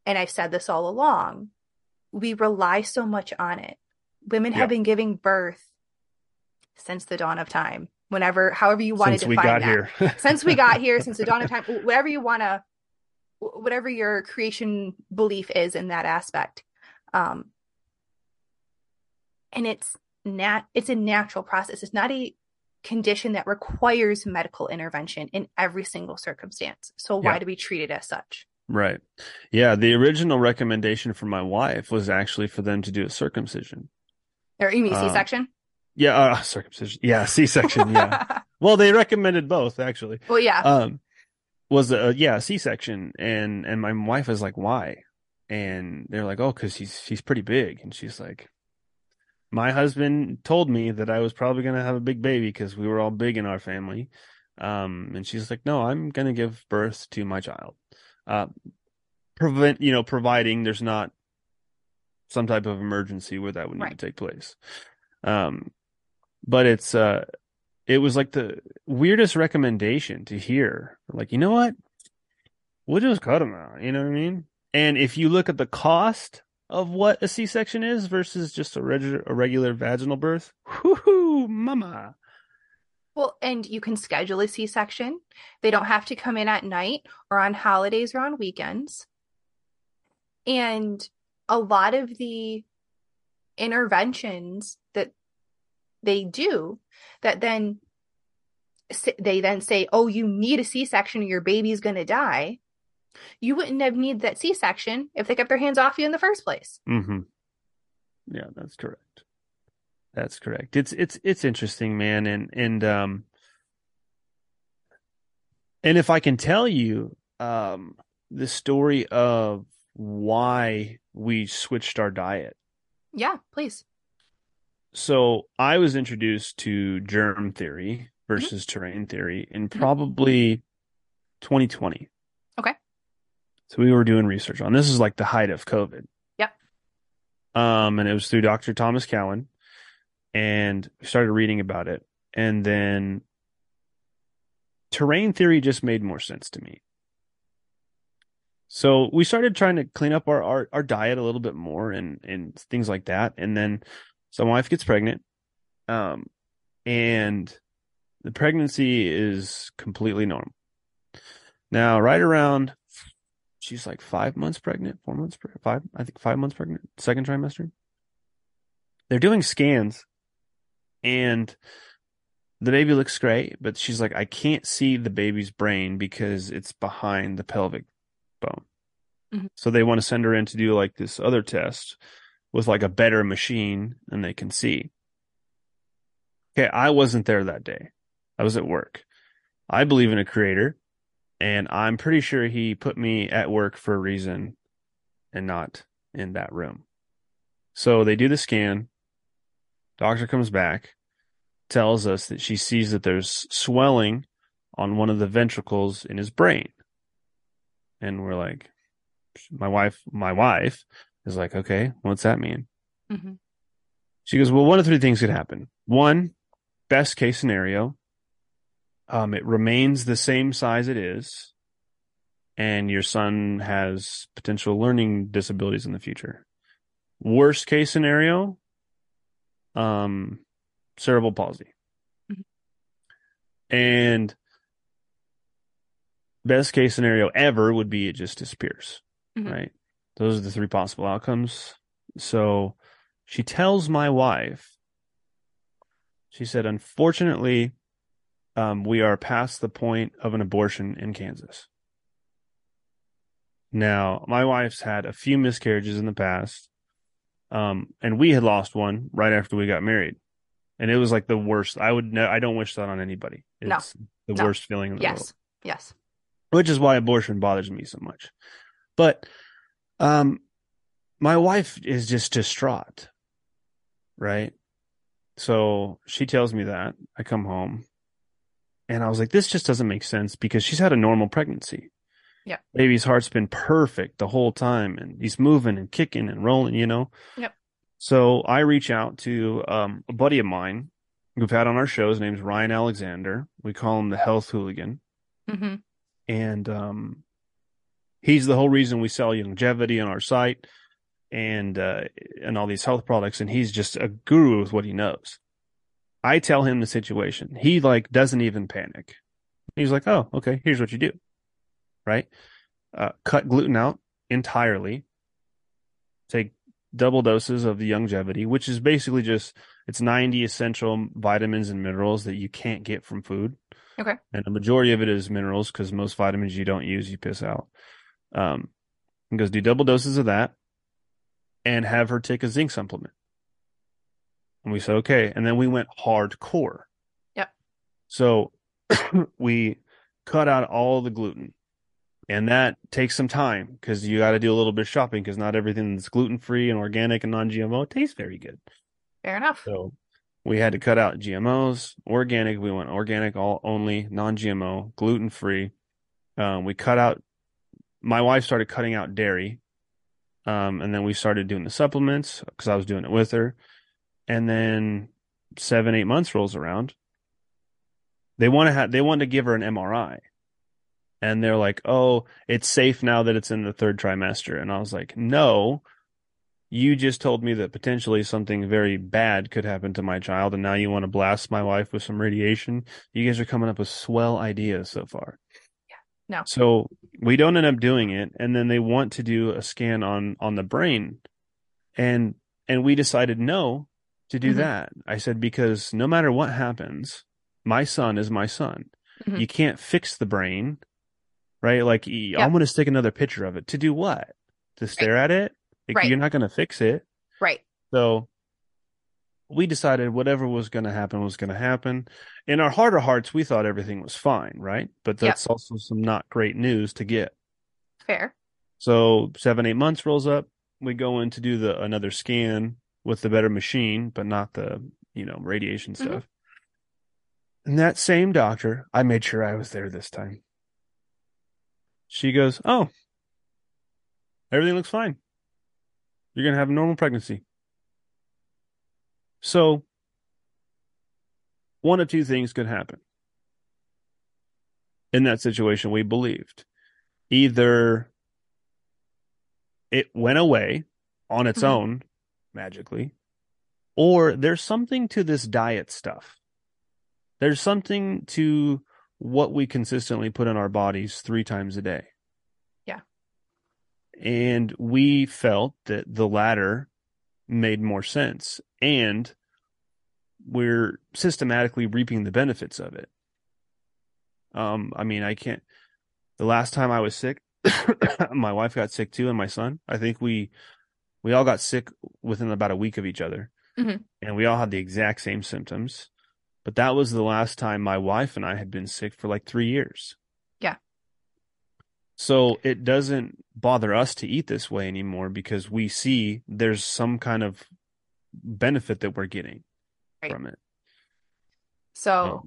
A: and I've said this all along, we rely so much on it. Women
B: Yeah.
A: have been giving birth since the dawn of time. Whenever, however you want to define that [LAUGHS] since we got here, since the dawn of time, whatever you want to, whatever your creation belief is in that aspect. Um, and it's nat, it's a natural process. It's not a condition that requires medical intervention in every single circumstance. So why
B: Yeah.
A: do we treat it as such?
B: Right. Yeah. The original recommendation for my wife was actually for them to do a circumcision.
A: Or you mean
B: Uh,
A: C-section?
B: Yeah. Uh, [LAUGHS] circumcision. Yeah. C section. Yeah. [LAUGHS] well, they recommended both actually.
A: well, yeah.
B: Um, was a yeah C section, and and my wife was like, why? And they're like, oh, because he's he's pretty big, and she's like, my husband told me that I was probably gonna have a big baby because we were all big in our family. Um, and she's like, no, I'm gonna give birth to my child. Uh, prevent you know providing there's not some type of emergency where that would need
A: Right.
B: to take place. Um, but it's uh it was like the weirdest recommendation to hear. Like, you know what? We'll just cut them out. You know what I mean? And if you look at the cost of what a C-section is versus just a regular a regular vaginal birth, whoo, mama.
A: Well, and you can schedule a C-section. They don't have to come in at night or on holidays or on weekends. And a lot of the interventions that they do that then they then say, "Oh, you need a C-section or your baby's going to die." You wouldn't have needed that C-section if they kept their hands off you in the first place.
B: Mm-hmm. Yeah, that's correct. That's correct. It's it's it's interesting, man, and and um and if I can tell you um the story of why we switched our diet.
A: Yeah, please.
B: So I was introduced to germ theory versus terrain theory in probably 2020. So we were doing research on this is like the height of COVID.
A: Yep.
B: Um, and it was through Dr. Thomas Cowan, and we started reading about it, and then terrain theory just made more sense to me. So we started trying to clean up our, our, our diet a little bit more and, and things like that. And then so my wife gets pregnant. Um, and the pregnancy is completely normal. Now, right around, she's like five months pregnant, four months, pre- five, I think five months pregnant, second trimester. They're doing scans and the baby looks great, but she's like, I can't see the baby's brain because it's behind the pelvic bone.
A: Mhm.
B: So they want to send her in to do like this other test with like a better machine and they can see. Okay, I wasn't there that day. I was at work. I believe in a creator, and I'm pretty sure he put me at work for a reason and not in that room. So they do the scan. Doctor comes back, tells us that she sees that there's swelling on one of the ventricles in his brain. And we're like, my wife, my wife is like, okay, what's that mean?
A: hmm
B: She goes, well, one of three things could happen. One, best case scenario, um, it remains the same size it is, and your son has potential learning disabilities in the future. Worst case scenario, um, cerebral palsy.
A: Mhm.
B: And best case scenario ever would be it just disappears.
A: Mhm.
B: Right. Those are the three possible outcomes. So she tells my wife, she said, unfortunately, um, we are past the point of an abortion in Kansas. Now, my wife's had a few miscarriages in the past, um, and we had lost one right after we got married, and it was like the worst. I would, ne- I don't wish that on anybody.
A: No.
B: It's the
A: No.
B: worst feeling in the world
A: Yes. Yes.
B: which is why abortion bothers me so much. But um my wife is just distraught. Right? So she tells me that. I come home and I was like this just doesn't make sense because she's had a normal pregnancy.
A: Yeah.
B: Baby's heart's been perfect the whole time and he's moving and kicking and rolling, you know.
A: Yep.
B: So I reach out to um a buddy of mine we've had on our show. His name's Ryan Alexander. We call him the health hooligan
A: hmm
B: and um, he's the whole reason we sell longevity on our site and uh, and all these health products. And he's just a guru with what he knows. I tell him the situation. He like doesn't even panic. He's like, "Oh, okay. Here's what you do." Right? Uh, cut gluten out entirely. Take double doses of the longevity, which is basically just it's 90 essential vitamins and minerals that you can't get from food.
A: Okay.
B: And the majority of it is minerals because most vitamins you don't use, you piss out. Um, he goes, do double doses of that and have her take a zinc supplement. And we said, okay. And then we went hardcore.
A: Yep.
B: So [CLEARS THROAT] we cut out all the gluten. And that takes some time because you got to do a little bit of shopping because not everything that's gluten free and organic and non GMO tastes very good.
A: Fair enough.
B: So we had to cut out GMOs, organic. We went organic all only, non GMO, gluten free. Um, we cut out. My wife started cutting out dairy, um, and then we started doing the supplements because I was doing it with her. And then seven, eight months rolls around. They want to have. They wanted to give her an MRI, and they're like, "Oh, it's safe now that it's in the third trimester." And I was like, "No." you just told me that potentially something very bad could happen to my child and now you want to blast my wife with some radiation you guys are coming up with swell ideas so far
A: Yeah. No.
B: so we don't end up doing it and then they want to do a scan on on the brain and and we decided no to do
A: Mhm.
B: that i said because no matter what happens my son is my son
A: Mhm.
B: you can't fix the brain right like y-
A: Yep.
B: i'm going to stick another picture of it to do what to stare at it like,
A: Right.
B: you're not going to fix it
A: Right.
B: so we decided whatever was going to happen was going to happen. In our heart of hearts, we thought everything was fine, right? But
A: Yeah.
B: that's also some not great news to get.
A: Fair.
B: So seven, eight months rolls up. We go in to do the another scan with the better machine, but not the you know radiation
A: Mhm.
B: stuff. And that same doctor, I made sure I was there this time. She goes, "Oh, everything looks fine. You're gonna have a normal pregnancy." So, one of two things could happen. In that situation, we believed either it went away on its
A: Mhm.
B: own magically, or there's something to this diet stuff. There's something to what we consistently put in our bodies three times a day.
A: Yeah.
B: And we felt that the latter made more sense. And we're systematically reaping the benefits of it. Um, I mean, I can't. The last time I was sick, [COUGHS] my wife got sick too, and my son. I think we we all got sick within about a week of each other,
A: Mhm.
B: and we all had the exact same symptoms. But that was the last time my wife and I had been sick for like three years.
A: Yeah.
B: So it doesn't bother us to eat this way anymore because we see there's some kind of benefit that we're getting
A: Right.
B: from it.
A: So,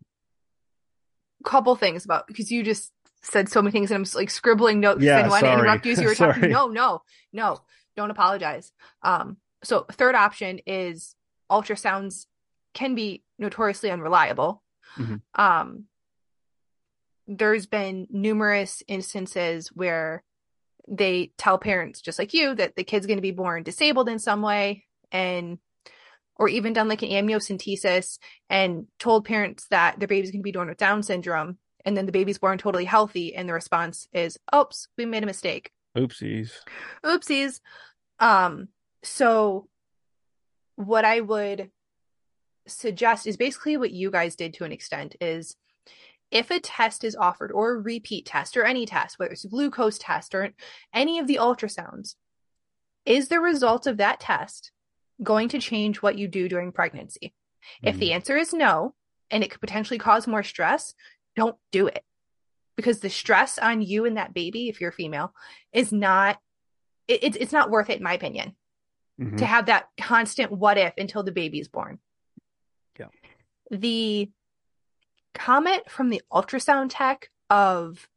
A: couple things about because you just said so many things and I'm like scribbling notes
B: Yeah,
A: want to interrupt you as you were [LAUGHS] talking.
B: Sorry.
A: No, no, no. Don't apologize. Um, so third option is ultrasounds can be notoriously unreliable.
B: Mhm.
A: Um, there's been numerous instances where they tell parents just like you that the kid's going to be born disabled in some way and or even done like an amniocentesis and told parents that their baby's going to be born with down syndrome and then the baby's born totally healthy and the response is oops we made a mistake
B: Oopsies.
A: oopsies. Um so what i would suggest is basically what you guys did to an extent is if a test is offered or a repeat test or any test whether it's a glucose test or any of the ultrasounds is the result of that test going to change what you do during pregnancy? If the answer is no and it could potentially cause more stress don't do it because the stress on you and that baby if you're female is not it, it's it's not worth it in my opinion
B: Mhm.
A: to have that constant what if until the baby's born.
B: Yeah.
A: The comment from the ultrasound tech of,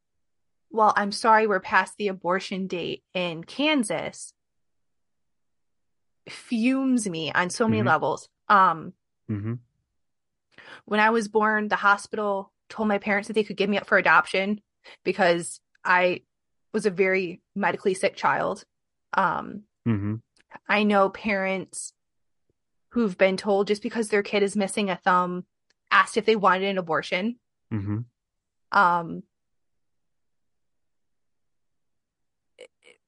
A: well, I'm sorry, we're past the abortion date in Kansas fumes me on so many
B: Mhm.
A: levels. Um,
B: Mhm.
A: when I was born, the hospital told my parents that they could give me up for adoption because I was a very medically sick child. Um,
B: Mhm.
A: I know parents who've been told just because their kid is missing a thumb, asked if they wanted an abortion.
B: Mhm.
A: Um,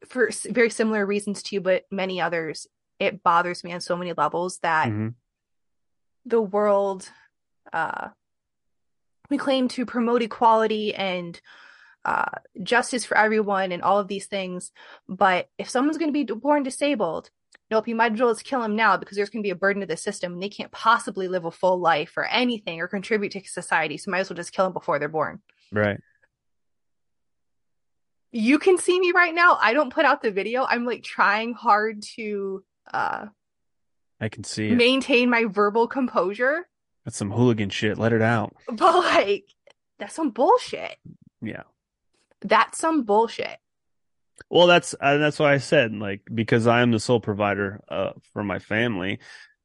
A: for very similar reasons to you, but many others, it bothers me on so many levels that
B: Mhm.
A: the world uh we claim to promote equality and uh justice for everyone and all of these things. But if someone's going to be born disabled nope you might as well just kill them now because there's going to be a burden to the system and they can't possibly live a full life or anything or contribute to society so might as well just kill them before they're born.
B: Right.
A: you can see me right now. I don't put out the video. I'm like trying hard to uh
B: I can see it.
A: maintain my verbal composure
B: That's some hooligan shit. Let it out.
A: but like that's some bullshit
B: Yeah.
A: that's some bullshit
B: Well, that's uh, that's why I said like because I am the sole provider uh, for my family,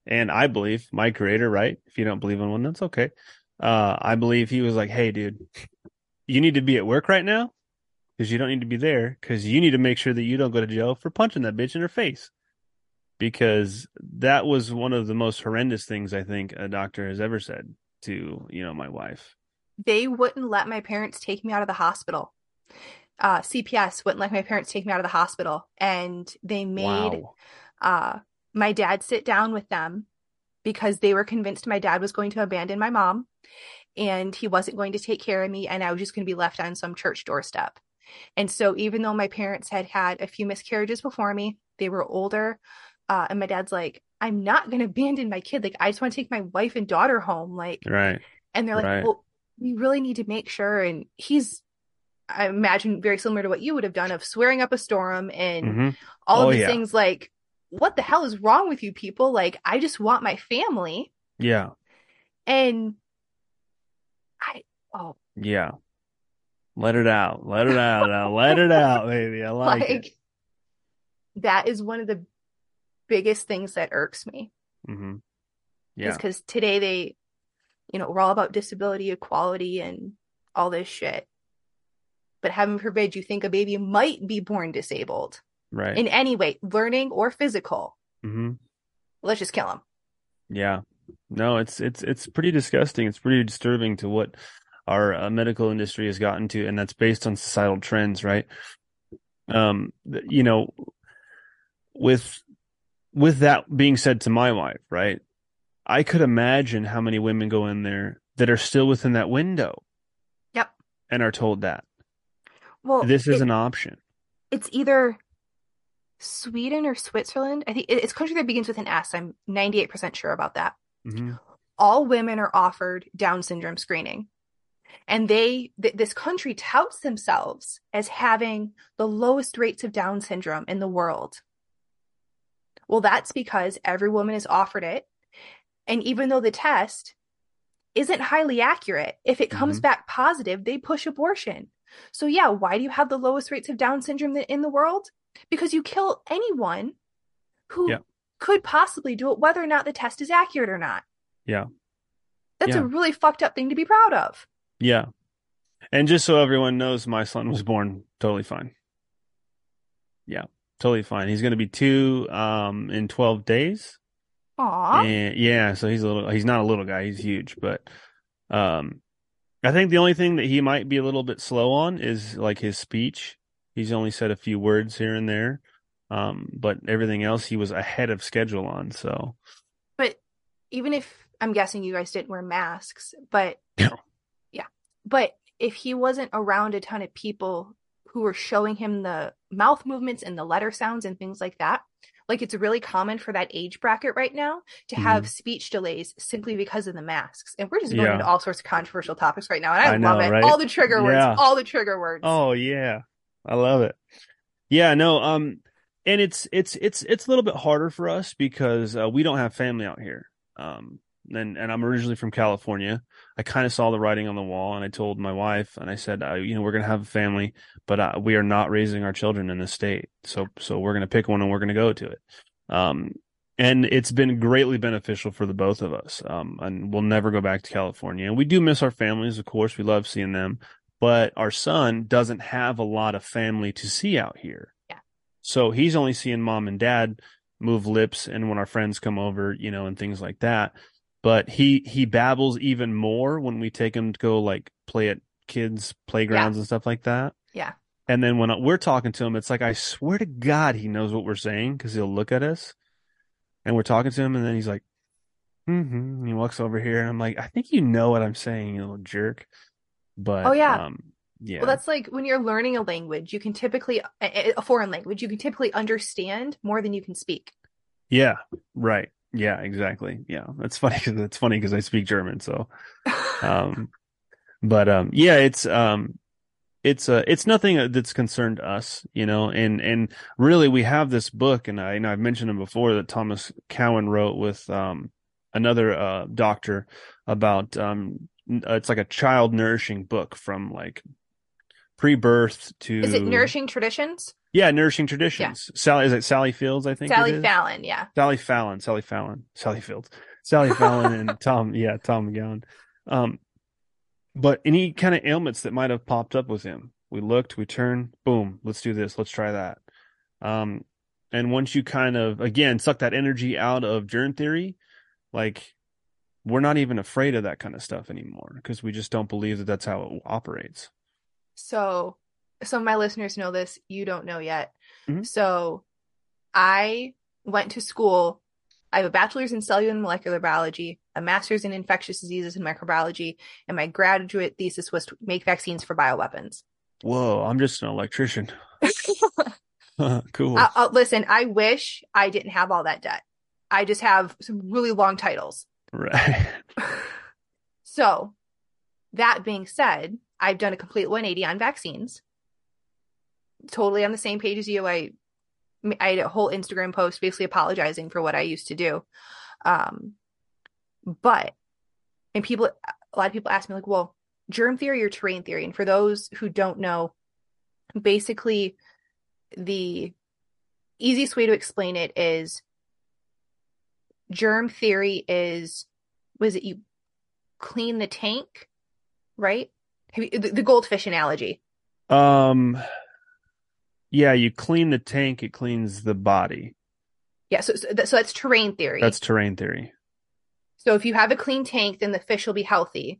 B: and I believe my creator. Right? If you don't believe in one, that's okay. Uh, I believe he was like, "Hey, dude, you need to be at work right now because you don't need to be there because you need to make sure that you don't go to jail for punching that bitch in her face." Because that was one of the most horrendous things I think a doctor has ever said to you know my wife.
A: they wouldn't let my parents take me out of the hospital uh cps wouldn't let my parents take me out of the hospital and they made
B: Wow.
A: uh my dad sit down with them because they were convinced my dad was going to abandon my mom and he wasn't going to take care of me and I was just going to be left on some church doorstep. And so even though my parents had had a few miscarriages before me, they were older uh and my dad's like I'm not going [LAUGHS] to abandon my kid like I just want to take my wife and daughter home like
B: Right.
A: and they're like
B: Right.
A: well we really need to make sure and he's I imagine very similar to what you would have done of swearing up a storm and
B: hmm
A: all
B: Oh,
A: of these
B: yeah.
A: things like what the hell is wrong with you people like i just want my family
B: Yeah.
A: and i oh
B: Yeah. Let it out. Let it out. now. Let it out, baby. I like, [LAUGHS]
A: like,
B: it.
A: that is one of the biggest things that irks me
B: hmm
A: is
B: Yeah.
A: because today they you know we're all about disability equality and all this shit but heaven forbid you think a baby might be born disabled
B: Right.
A: in any way learning or physical
B: hmm
A: let's just kill them.
B: Yeah. No, it's it's it's pretty disgusting. It's pretty disturbing to what our uh, medical industry has gotten to, and that's based on societal trends, right? Um, you know, with with that being said to my wife, right? I could imagine how many women go in there that are still within that window.
A: Yep.
B: And are told that
A: well
B: this is
A: it-
B: an option.
A: it's either Sweden or Switzerland. I think it's a country that begins with an S. I'm 98% sure about that.
B: hmm
A: All women are offered Down syndrome screening. And they, th- this country touts themselves as having the lowest rates of Down syndrome in the world. Well, that's because every woman is offered it. And even though the test isn't highly accurate, if it comes
B: Mhm.
A: back positive, they push abortion. So, yeah, why do you have the lowest rates of Down syndrome in the world? Because you kill anyone who
B: Yeah.
A: could possibly do it, whether or not the test is accurate or not.
B: Yeah.
A: That's
B: Yeah.
A: a really fucked up thing to be proud of.
B: Yeah. And just so everyone knows, my son was born totally fine. Yeah, totally fine. He's going to be two um in 12 days.
A: Aw.
B: And yeah, so he's a little he's not a little guy, he's huge, but um I think the only thing that he might be a little bit slow on is like his speech. He's only said a few words here and there. Um but everything else he was ahead of schedule on, so
A: But even if I'm guessing you guys didn't wear masks, but
B: No.
A: yeah, but if he wasn't around a ton of people who were showing him the mouth movements and the letter sounds and things like that, like it's really common for that age bracket right now to have speech delays simply because of the masks. And we're just going.
B: Yeah.
A: into all sorts of controversial topics right now, and I,
B: I know,
A: love it.
B: right?
A: All the trigger words, all the trigger words.
B: Oh yeah. I love it. Yeah, no, um and it's it's it's it's a little bit harder for us because uh, we don't have family out here. Um and and I'm originally from California. I kind of saw the writing on the wall and I told my wife and I said, uh, you know, we're going to have a family, but uh, we are not raising our children in this state. So so we're going to pick one and we're going to go to it. Um and it's been greatly beneficial for the both of us. Um and we'll never go back to California. And we do miss our families, of course. We love seeing them but our son doesn't have a lot of family to see out here.
A: Yeah.
B: So he's only seeing mom and dad move lips and when our friends come over, you know, and things like that. But he he babbles even more when we take him to go like play at kids playgrounds and stuff like that.
A: Yeah.
B: And then when we're talking to him, it's like I swear to God he knows what we're saying because he'll look at us, and we're talking to him, and then he's like, Mm-hmm. He walks over here, and I'm like, I think you know what I'm saying, you little jerk. But
A: Oh, yeah.
B: um, yeah,
A: Well, that's like when you're learning a language, you can typically, a foreign language, you can typically understand more than you can speak.
B: yeah, right, yeah, exactly, yeah. That's funny because it's funny because I speak German, so um, [LAUGHS] but um, yeah, it's um, it's uh, it's nothing that's concerned us, you know, and and really we have this book, and I I've mentioned him before that Thomas Cowan wrote with um another uh doctor about um uh, it's like a child nourishing book from like pre-birth to
A: Is it Nourishing Traditions?
B: Yeah nourishing traditions sally is it sally fields i think
A: Sally
B: is?
A: Fallon, yeah.
B: Sally Fallon, Sally Fallon, Sally Fields, Sally Fallon, and [LAUGHS] Tom, yeah, Tom McGowan. Um, but any kind of ailments that might have popped up with him, we looked, we turned, boom, let's do this, let's try that. Um, and once you kind of again suck that energy out of germ theory, like we're not even afraid of that kind of stuff anymore because we just don't believe that that's how it operates.
A: So some of my listeners know this, you don't know yet.
B: Mhm.
A: So I went to school. I have a bachelor's in cellular and molecular biology, a master's in infectious diseases and microbiology, and my graduate thesis was to make vaccines for bioweapons.
B: Whoa, I'm just an electrician. [LAUGHS] [LAUGHS] cool.
A: Uh, uh, listen, I wish I didn't have all that debt. I just have some really long titles.
B: right. [LAUGHS]
A: So, that being said, I've done a complete 180 on vaccines. Totally on the same page as you. I I had a whole Instagram post basically apologizing for what I used to do. Um, but and people, a lot of people ask me like, well, germ theory or terrain theory, and for those who don't know, basically the easiest way to explain it is germ theory is was it you clean the tank, right? You, the, the goldfish analogy.
B: Um, yeah, you clean the tank, it cleans the body.
A: Yeah, so so, that, so that's terrain theory.
B: That's terrain theory.
A: so if you have a clean tank, then the fish will be healthy.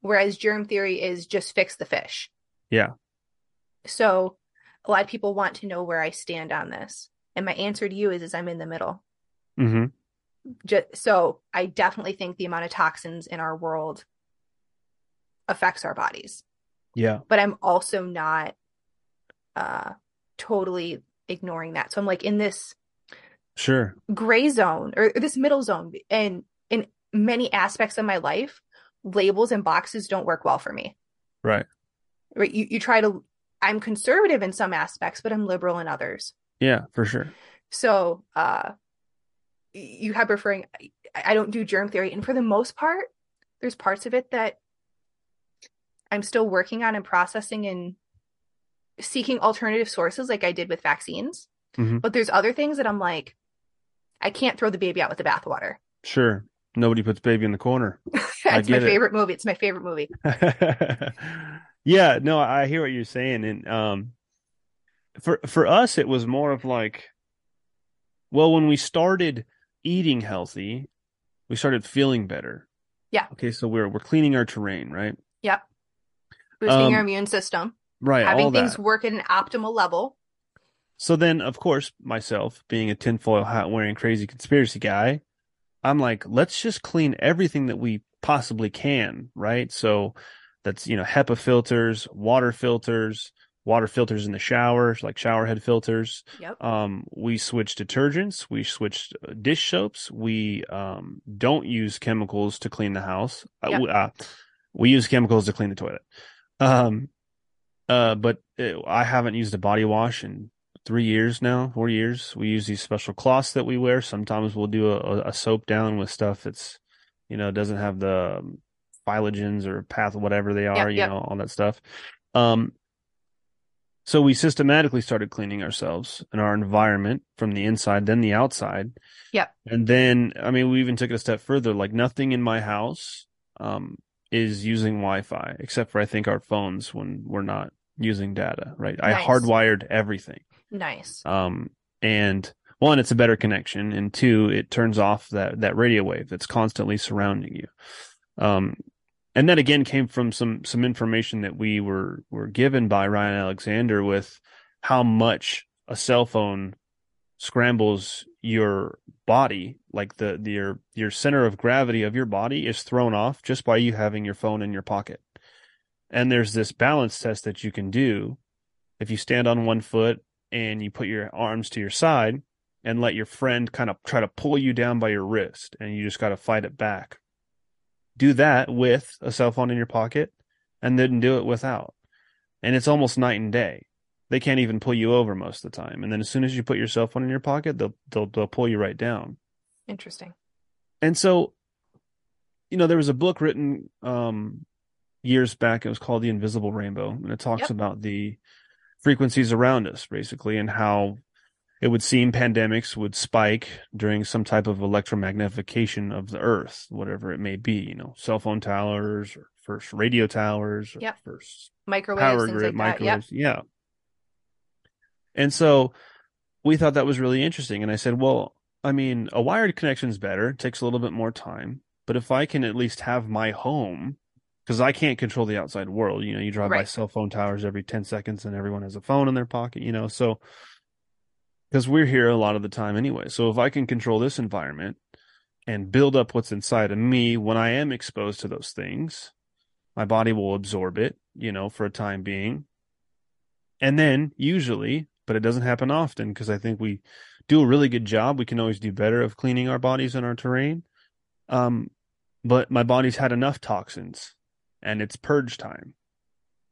A: Whereas germ theory is just fix the fish.
B: Yeah.
A: So a lot of people want to know where I stand on this. And my answer to you is is I'm in the middle.
B: hmm
A: Just, so I definitely think the amount of toxins in our world affects our bodies.
B: Yeah.
A: but I'm also not uh totally ignoring that. So I'm like in this
B: Sure.
A: gray zone or this middle zone and in many aspects of my life, labels and boxes don't work well for me.
B: Right.
A: Right? You you try to I'm conservative in some aspects, but I'm liberal in others.
B: Yeah, for sure.
A: So uh you have referring I, I don't do germ theory and for the most part there's parts of it that I'm still working on and processing and seeking alternative sources like I did with vaccines.
B: Mhm.
A: But there's other things that I'm like I can't throw the baby out with the bathwater.
B: Sure. Nobody puts baby in the corner. [LAUGHS]
A: It's my
B: get it.
A: favorite movie. It's my favorite movie. [LAUGHS]
B: yeah, no, I hear what you're saying. And um for for us it was more of like well, when we started eating healthy, we started feeling better.
A: Yeah.
B: Okay, so we're we're cleaning our terrain, right?
A: Yep. Boosting
B: Um,
A: your immune system,
B: Right.
A: having things work at an optimal level.
B: So then, of course, myself being a tinfoil hat wearing crazy conspiracy guy, I'm like, let's just clean everything that we possibly can, right? So that's, you know, HEPA filters, water filters, water filters in the showers, like shower head filters.
A: Yep.
B: Um, we switch detergents, we switched uh, dish soaps, we um, don't use chemicals to clean the house. Uh,
A: Yep.
B: we, uh, we use chemicals to clean the toilet. Um, uh, but uh, I haven't used a body wash in three years now, four years. We use these special cloths that we wear. Sometimes we'll do a, a soap down with stuff that's, you know, doesn't have the um, phylogens or path, whatever they are, you
A: yep.
B: know, all that stuff. Um, so we systematically started cleaning ourselves and our environment from the inside, then the outside.
A: Yep.
B: And then, I mean, we even took it a step further. Like nothing in my house, um, is using Wi-Fi except for I think our phones when we're not using data, right? I hardwired everything.
A: Nice.
B: Um, and one, it's a better connection, and two, it turns off that that radio wave that's constantly surrounding you. Um, and that again came from some some information that we were were given by Ryan Alexander with how much a cell phone scrambles your body, like the, the your your center of gravity of your body is thrown off just by you having your phone in your pocket. And there's this balance test that you can do if you stand on one foot and you put your arms to your side and let your friend kind of try to pull you down by your wrist and you just got to fight it back. Do that with a cell phone in your pocket and then do it without. And it's almost night and day. They can't even pull you over most of the time. And then as soon as you put your cell phone in your pocket, they'll they'll they'll pull you right down.
A: Interesting.
B: And so, you know, there was a book written um years back. It was called The Invisible Rainbow, and it talks
A: Yep.
B: about the frequencies around us, basically, and how it would seem pandemics would spike during some type of electromagnification of the Earth, whatever it may be. You know, cell phone towers or first radio towers, or
A: Yep.
B: first
A: Microwaves,
B: power grid
A: like that. Yep.
B: microwaves. Yeah. And so we thought that was really interesting. And I said, well, I mean, a wired connection is better. It takes a little bit more time. But if I can at least have my home, because I can't control the outside world, you know, you drive by cell phone towers every 10 seconds and everyone has a phone in their pocket, you know, so because we're here a lot of the time anyway. So if I can control this environment and build up what's inside of me when I am exposed to those things, my body will absorb it, you know, for a time being. And then usually, but it doesn't happen often because I think we do a really good job. We can always do better of cleaning our bodies and our terrain. Um, but my body's had enough toxins and it's purge time.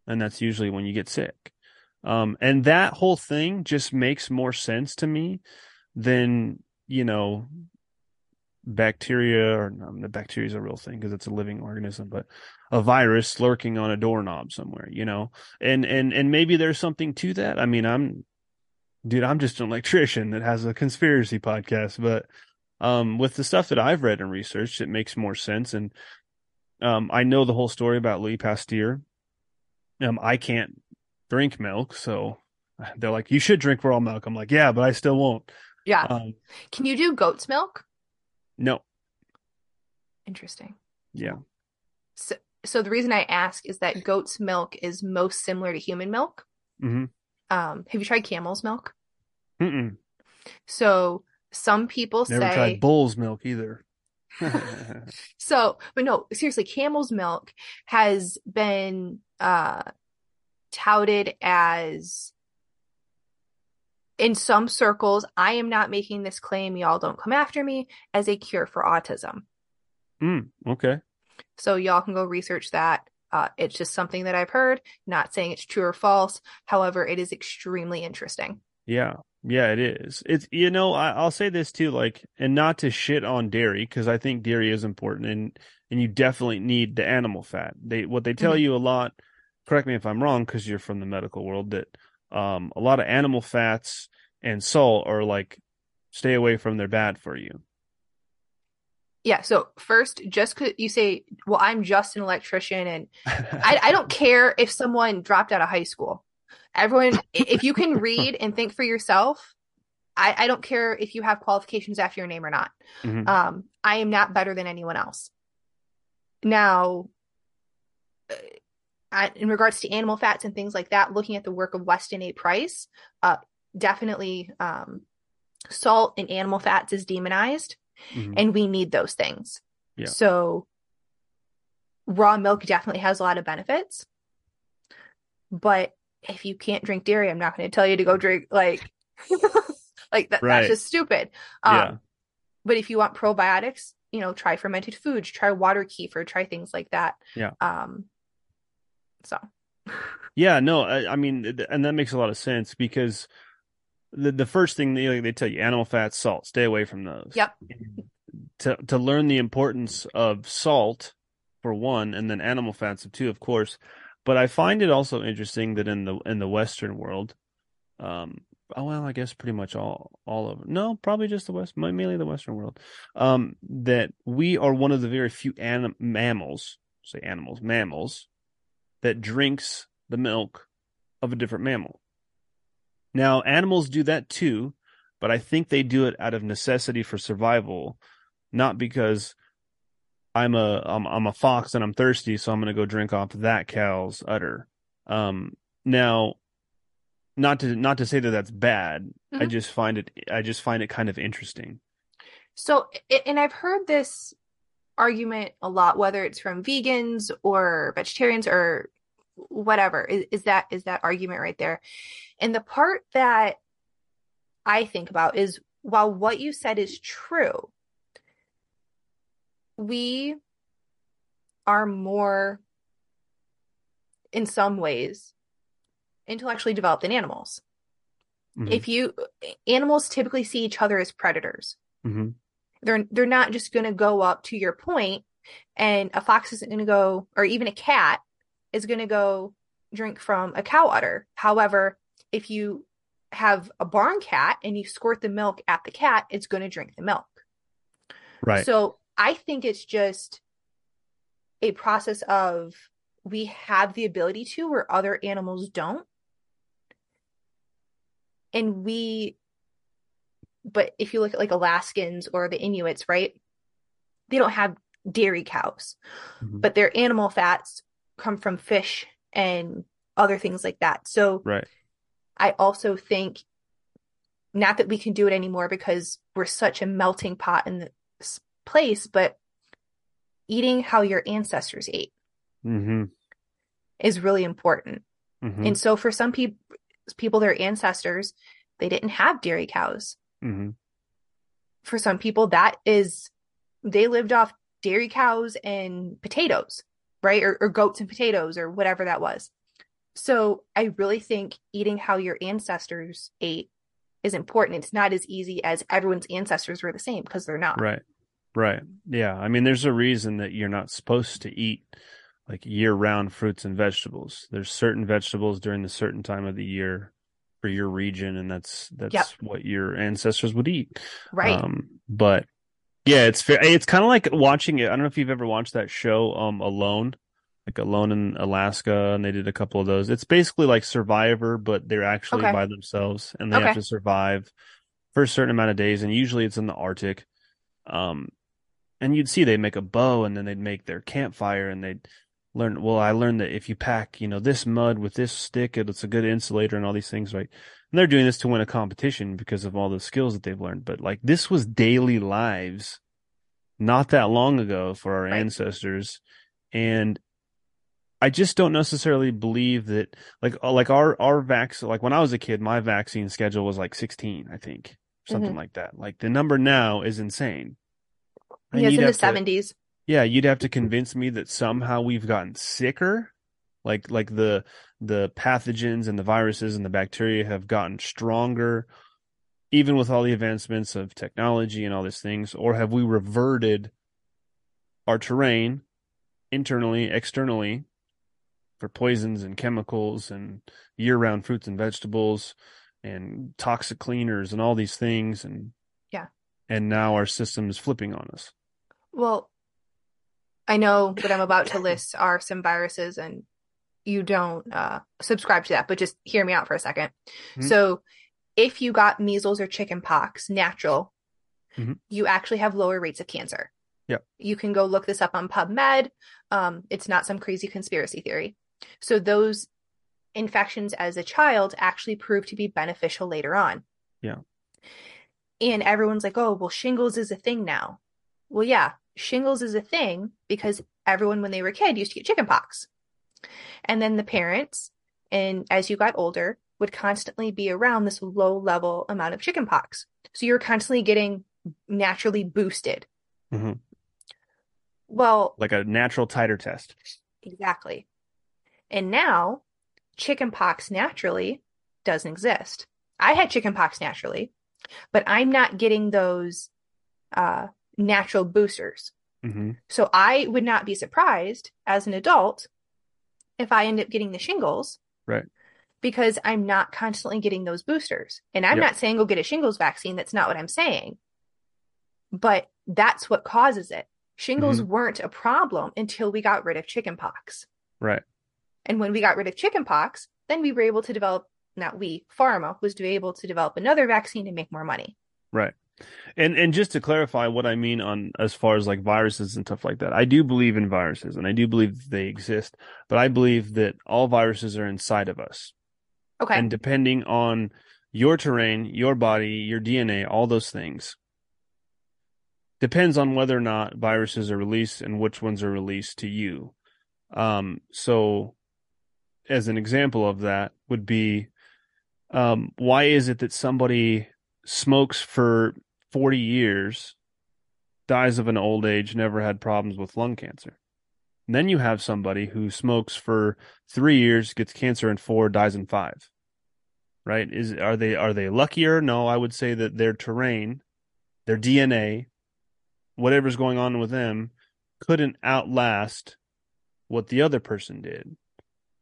B: And that's usually when you get sick. Um, and that whole thing just makes more sense to me than, you know, bacteria or um, the bacteria is a real thing because it's a living organism, but a virus lurking on a doorknob somewhere, you know, and, and, and maybe there's something to that. I mean, I'm, dude, I'm just an electrician that has a conspiracy podcast, but, um, with the stuff that I've read and researched, it makes more sense. And, um, I know the whole story about Louis Pasteur. Um, I can't drink milk, so they're like, "You should drink raw milk." I'm like, "Yeah, but I still won't."
A: Yeah.
B: Um,
A: Can you do goat's milk?
B: no,
A: Interesting.
B: yeah,
A: So, so the reason I ask is that goat's milk is most similar to human milk.
B: mm-hmm.
A: Um, have you tried camel's milk?
B: Mm-mm.
A: So some people
B: never
A: say
B: tried bull's milk either. [LAUGHS] [LAUGHS]
A: so, but no, seriously, camel's milk has been uh touted as in some circles, I am not making this claim, y'all don't come after me, as a cure for autism.
B: mm, okay,
A: So y'all can go research that. Uh, it's just something that I've heard, not saying it's true or false. However, it is extremely interesting.
B: yeah, yeah, it is. It's you know, I, I'll say this too, like, and not to shit on dairy because I think dairy is important and and you definitely need the animal fat. They what they tell
A: Mhm.
B: you a lot. Correct me if I'm wrong, because you're from the medical world. That um, a lot of animal fats and salt are like stay away from. They're bad for you.
A: Yeah. So first, just 'cause you say, well, I'm just an electrician and [LAUGHS] I, I don't care if someone dropped out of high school. Everyone, [LAUGHS] if you can read and think for yourself, I, I don't care if you have qualifications after your name or not.
B: Mhm.
A: Um, I am not better than anyone else. Now, uh, I- in regards to animal fats and things like that, looking at the work of Weston A. Price, uh, definitely um, salt and animal fats is demonized
B: Mhm.
A: and we need those things.
B: Yeah.
A: So raw milk definitely has a lot of benefits. But if you can't drink dairy, I'm not going to tell you to go drink like [LAUGHS] like that,
B: Right.
A: that's just stupid. Um
B: Yeah.
A: but if you want probiotics, you know, try fermented foods, try water kefir, try things like that.
B: Yeah.
A: Um so [LAUGHS]
B: Yeah, no, I, I mean, th- and that makes a lot of sense because the the first thing they they tell you, animal fats, salt, stay away from those.
A: Yep.
B: To to learn the importance of salt for one, and then animal fats of two, of course. But I find it also interesting that in the in the Western world, um, oh well, I guess pretty much all all of no, probably just the West, mainly the Western world, um, that we are one of the very few anim- mammals, say animals, mammals, that drinks the milk of a different mammal. Now, animals do that too, but I think they do it out of necessity for survival, not because I'm a I'm, I'm a fox and I'm thirsty, so I'm going to go drink off that cow's udder. Um, now, not to not to say that that's bad. I
A: Mhm.
B: just find it I just find it kind of interesting.
A: So, and I've heard this argument a lot, whether it's from vegans or vegetarians or whatever. Is, is that is that argument right there? And the part that I think about is while what you said is true, we are more, in some ways, intellectually developed than animals.
B: Mhm.
A: If you animals typically see each other as predators.
B: Mhm.
A: They're they're not just going to go up to your point and a fox isn't going to go or even a cat is going to go drink from a cow udder. However, if you have a barn cat and you squirt the milk at the cat, it's going to drink the milk.
B: Right.
A: So I think it's just a process of we have the ability to where other animals don't. And we, but if you look at like Alaskans or the Inuits, right? They don't have dairy cows,
B: Mhm.
A: but their animal fats come from fish and other things like that. So
B: right.
A: I also think not that we can do it anymore because we're such a melting pot in this place, but eating how your ancestors ate
B: Mm-hmm.
A: is really important.
B: Mm-hmm.
A: And so for some people, people, their ancestors, they didn't have dairy cows.
B: mm-hmm.
A: For some people, that is, they lived off dairy cows and potatoes, right? Or, or goats and potatoes or whatever that was. So I really think eating how your ancestors ate is important. It's not as easy as everyone's ancestors were the same because they're not.
B: Right. Right. Yeah. I mean, there's a reason that you're not supposed to eat like year round fruits and vegetables. There's certain vegetables during the certain time of the year for your region, and that's that's
A: Yep.
B: what your ancestors would eat.
A: Right.
B: Um, but yeah, it's fair. It's kind of like watching it. I don't know if you've ever watched that show, um, Alone, like Alone in Alaska, and they did a couple of those. It's basically like Survivor, but they're actually
A: Okay.
B: by themselves and they have to survive for a certain amount of days, and usually it's in the Arctic. Um, and you'd see they'd make a bow, and then they'd make their campfire, and they'd learn. Well, I learned that if you pack, you know, this mud with this stick, it's a good insulator, and all these things, right? And they're doing this to win a competition because of all the skills that they've learned. But like this was daily lives not that long ago for our
A: Right.
B: ancestors. And I just don't necessarily believe that like uh, like our our vaccine like when I was a kid, my vaccine schedule was like 16, I think. Something
A: Mhm.
B: like that. Like the number now is insane. And
A: Yes, in the seventies.
B: yeah, you'd have to convince me that somehow we've gotten sicker, like like the the pathogens and the viruses and the bacteria have gotten stronger, even with all the advancements of technology and all these things, or have we reverted our terrain internally, externally for poisons and chemicals and year-round fruits and vegetables and toxic cleaners and all these things and
A: Yeah.
B: and now our system is flipping on us.
A: Well, I know what I'm about to list are some viruses, and you don't uh, subscribe to that, but just hear me out for a 2nd
B: Mhm.
A: So, if you got measles or chicken pox natural,
B: Mhm.
A: you actually have lower rates of cancer.
B: Yep.
A: You can go look this up on PubMed. Um, it's not some crazy conspiracy theory. So, those infections as a child actually prove to be beneficial later on.
B: Yeah.
A: And everyone's like, oh, well, shingles is a thing now. Well, yeah, shingles is a thing because everyone, when they were a kid, used to get chickenpox. And then the parents, and as you got older, would constantly be around this low level amount of chickenpox. So you're constantly getting naturally boosted.
B: Mhm.
A: Well,
B: Like a natural titer test.
A: exactly. And now chickenpox naturally doesn't exist. I had chickenpox naturally, but I'm not getting those uh, natural boosters.
B: hmm
A: So I would not be surprised as an adult if I end up getting the shingles.
B: Right.
A: Because I'm not constantly getting those boosters. And I'm
B: Yep.
A: not saying go get a shingles vaccine. That's not what I'm saying. But that's what causes it. Shingles weren't a problem until we got rid of chickenpox.
B: Right.
A: And when we got rid of chickenpox, then we were able to develop, not we, pharma was to be able to develop another vaccine and make more money.
B: Right. And and just to clarify what I mean on as far as like viruses and stuff like that, I do believe in viruses and I do believe they exist, but I believe that all viruses are inside of us.
A: Okay.
B: And depending on your terrain, your body, your DNA, all those things, depends on whether or not viruses are released and which ones are released to you. Um, so, as an example of that, would be um, why is it that somebody smokes for 40 years, dies of an old age, never had problems with lung cancer? And then you have somebody who smokes for three years, gets cancer in four, dies in five. Right? Is are they are they luckier? No, I would say that their terrain, their DNA, whatever's going on with them, couldn't outlast what the other person did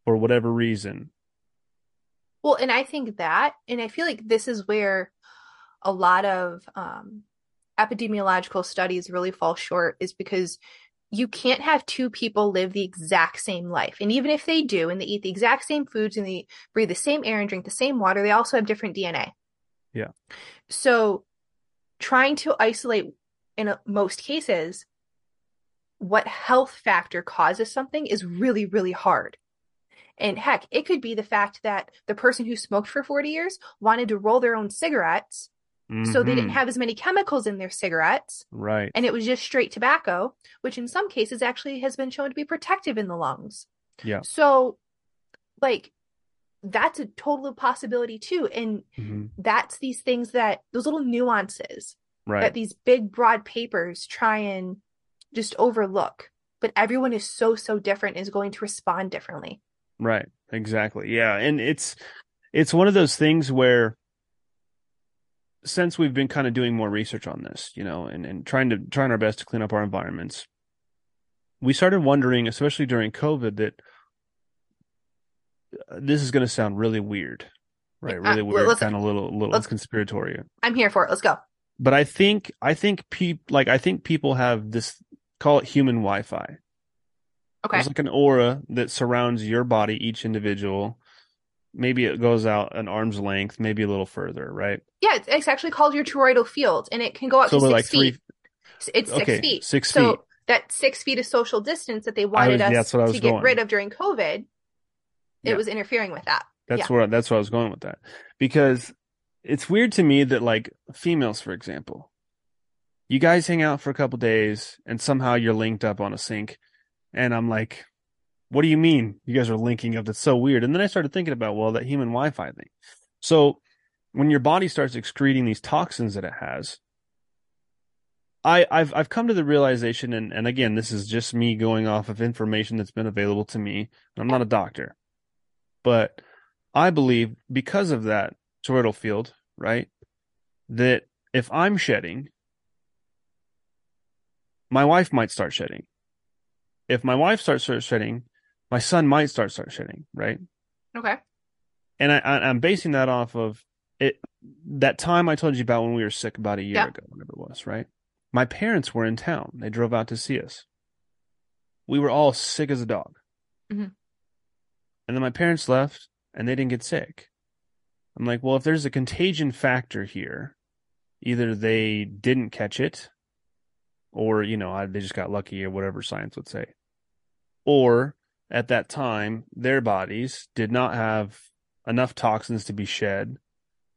B: for whatever reason.
A: Well, and I think that, and I feel like this is where a lot of um, epidemiological studies really fall short, is because you can't have two people live the exact same life. And even if they do, and they eat the exact same foods and they breathe the same air and drink the same water, they also have different DNA.
B: Yeah.
A: So trying to isolate in most cases what health factor causes something is really, really hard. And heck, it could be the fact that the person who smoked for 40 years wanted to roll their own cigarettes. Mm-hmm. So they didn't have as many chemicals in their cigarettes.
B: Right.
A: And it was just straight tobacco, which in some cases actually has been shown to be protective in the lungs.
B: Yeah.
A: So, like, that's a total possibility too. And mm-hmm. that's these things that, those little nuances
B: right.
A: that these big, broad papers try and just overlook. But everyone is so, so different, is going to respond differently.
B: Right. Exactly. Yeah. And it's it's one of those things where since we've been kind of doing more research on this, you know, and, and trying to trying our best to clean up our environments, we started wondering, especially during COVID, that uh, this is going to sound really weird, right? Uh, really uh, weird, kind of little little conspiratorial.
A: I'm here for it. Let's go.
B: But I think I think people like I think people have this call it human Wi-Fi.
A: Okay.
B: There's like an aura that surrounds your body, each individual. Maybe it goes out an arm's length, maybe a little further, right?
A: Yeah, it's actually called your toroidal field, and it can go up so to six like feet. Three... It's six okay, feet.
B: Six
A: so
B: feet.
A: that six feet of social distance that they wanted was, us to get rid of during COVID, yeah. it was interfering with that.
B: That's yeah. where that's where I was going with that. Because it's weird to me that like females, for example, you guys hang out for a couple days and somehow you're linked up on a sync and I'm like, what do you mean you guys are linking up? That's so weird. And then I started thinking about, well, that human Wi Fi thing. So when your body starts excreting these toxins that it has, I, have I've come to the realization, and, and again, this is just me going off of information that's been available to me. I'm not a doctor, but I believe because of that toroidal field, right, that if I'm shedding, my wife might start shedding if my wife starts shedding, my son might start start shedding, right?
A: Okay.
B: And I, I am basing that off of it that time I told you about when we were sick about a year yeah. ago, whatever it was, right? My parents were in town. They drove out to see us. We were all sick as a dog. Mm-hmm. And then my parents left and they didn't get sick. I'm like, well, if there's a contagion factor here, either they didn't catch it or, you know, they just got lucky or whatever science would say or at that time their bodies did not have enough toxins to be shed.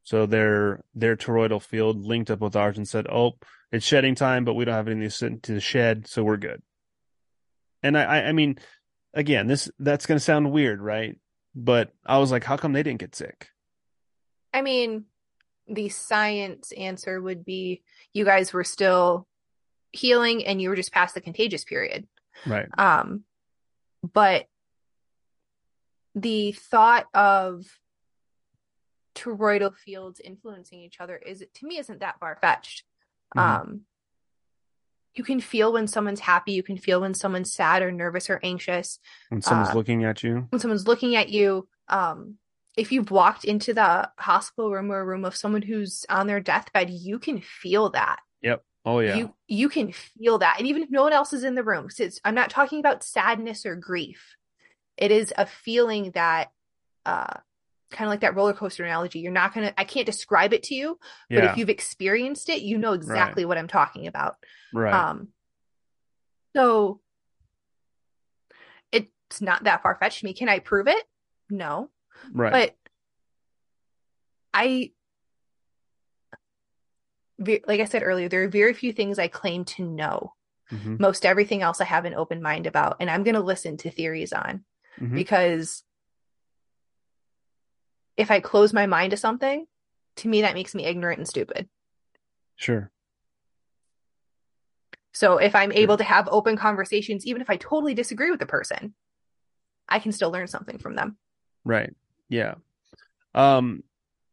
B: So their their toroidal field linked up with ours and said oh it's shedding time but we don't have anything to shed so we're good. And i i mean again this that's going to sound weird right? But i was like how come they didn't get sick?
A: I mean the science answer would be you guys were still healing and you were just past the contagious period.
B: Right.
A: Um but the thought of toroidal fields influencing each other is to me isn't that far fetched. Mm-hmm. Um, you can feel when someone's happy. You can feel when someone's sad or nervous or anxious.
B: When someone's uh, looking at you.
A: When someone's looking at you. Um, if you've walked into the hospital room or a room of someone who's on their deathbed, you can feel that.
B: Oh yeah.
A: You you can feel that. And even if no one else is in the room, so I'm not talking about sadness or grief. It is a feeling that uh kind of like that roller coaster analogy. You're not going to I can't describe it to you, but if you've experienced it, you know exactly right. what I'm talking about.
B: Right.
A: Um so it's not that far fetched to me. Can I prove it? No.
B: Right.
A: But I ve- like I said earlier, there are very few things I claim to know.
B: Mhm.
A: Most everything else I have an open mind about, and I'm going to listen to theories on
B: Mhm.
A: because if I close my mind to something, to me that makes me ignorant and stupid.
B: Sure.
A: So if I'm able to have open conversations, even if I totally disagree with the person, I can still learn something from them.
B: Right. Yeah. Um,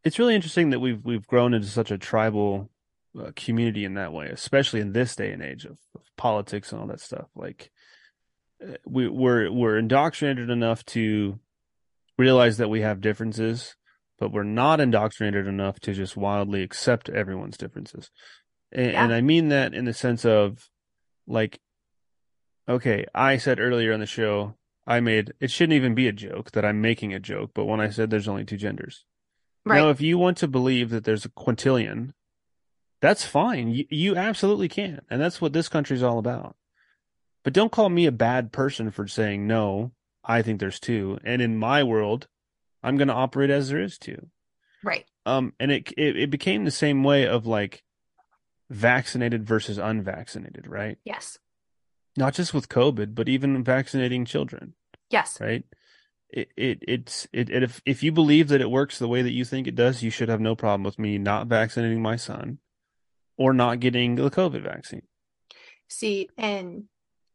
B: it's really interesting that we've we've grown into such a tribal uh, community in that way, especially in this day and age of, of politics and all that stuff. Like, uh, we we're we're indoctrinated enough to realize that we have differences, but we're not indoctrinated enough to just wildly accept everyone's differences. And,
A: Yeah.
B: and I mean that in the sense of, like, okay, I said earlier on the show, I made it shouldn't even be a joke that I'm making a joke, but when I said there's only two genders.
A: Right.
B: Now, if you want to believe that there's a quintillion, that's fine. You, you absolutely can. And that's what this country's all about. But don't call me a bad person for saying, no, I think there's two. And in my world, I'm going to operate as there is two.
A: right.
B: Um, and it, it, it became the same way of like vaccinated versus unvaccinated, right?
A: Yes.
B: Not just with COVID, but even vaccinating children,
A: Yes.
B: right? It, it it's it, it if if you believe that it works the way that you think it does, you should have no problem with me not vaccinating my son or not getting the COVID vaccine.
A: See, and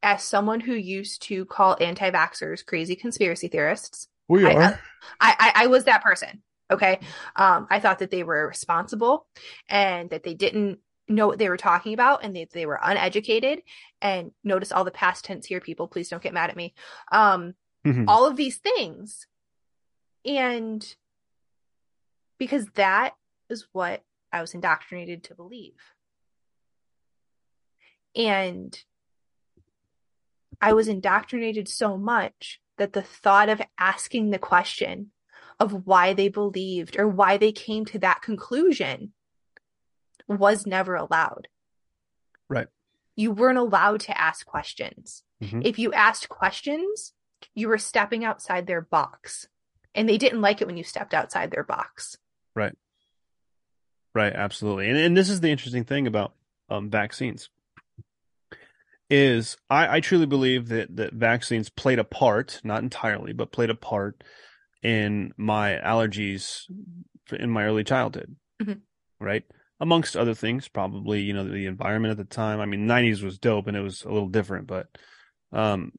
A: as someone who used to call anti-vaxxers crazy conspiracy theorists,
B: We
A: I- I, I, I was that person. Okay. Um, I thought that they were irresponsible and that they didn't know what they were talking about and they, they were uneducated. And notice all the past tense here, people. Please don't get mad at me. Um,
B: Mhm.
A: all of these things. And because that is what I was indoctrinated to believe. And I was indoctrinated so much that the thought of asking the question of why they believed or why they came to that conclusion was never allowed.
B: Right.
A: You weren't allowed to ask questions.
B: Mhm.
A: If you asked questions, you were stepping outside their box. And they didn't like it when you stepped outside their box.
B: Right, absolutely. And and this is the interesting thing about um, vaccines is I, I truly believe that that vaccines played a part, not entirely, but played a part in my allergies in my early childhood.
A: Mhm.
B: Right? Amongst other things, probably, you know, the environment at the time. I mean, 90s was dope and it was a little different, but um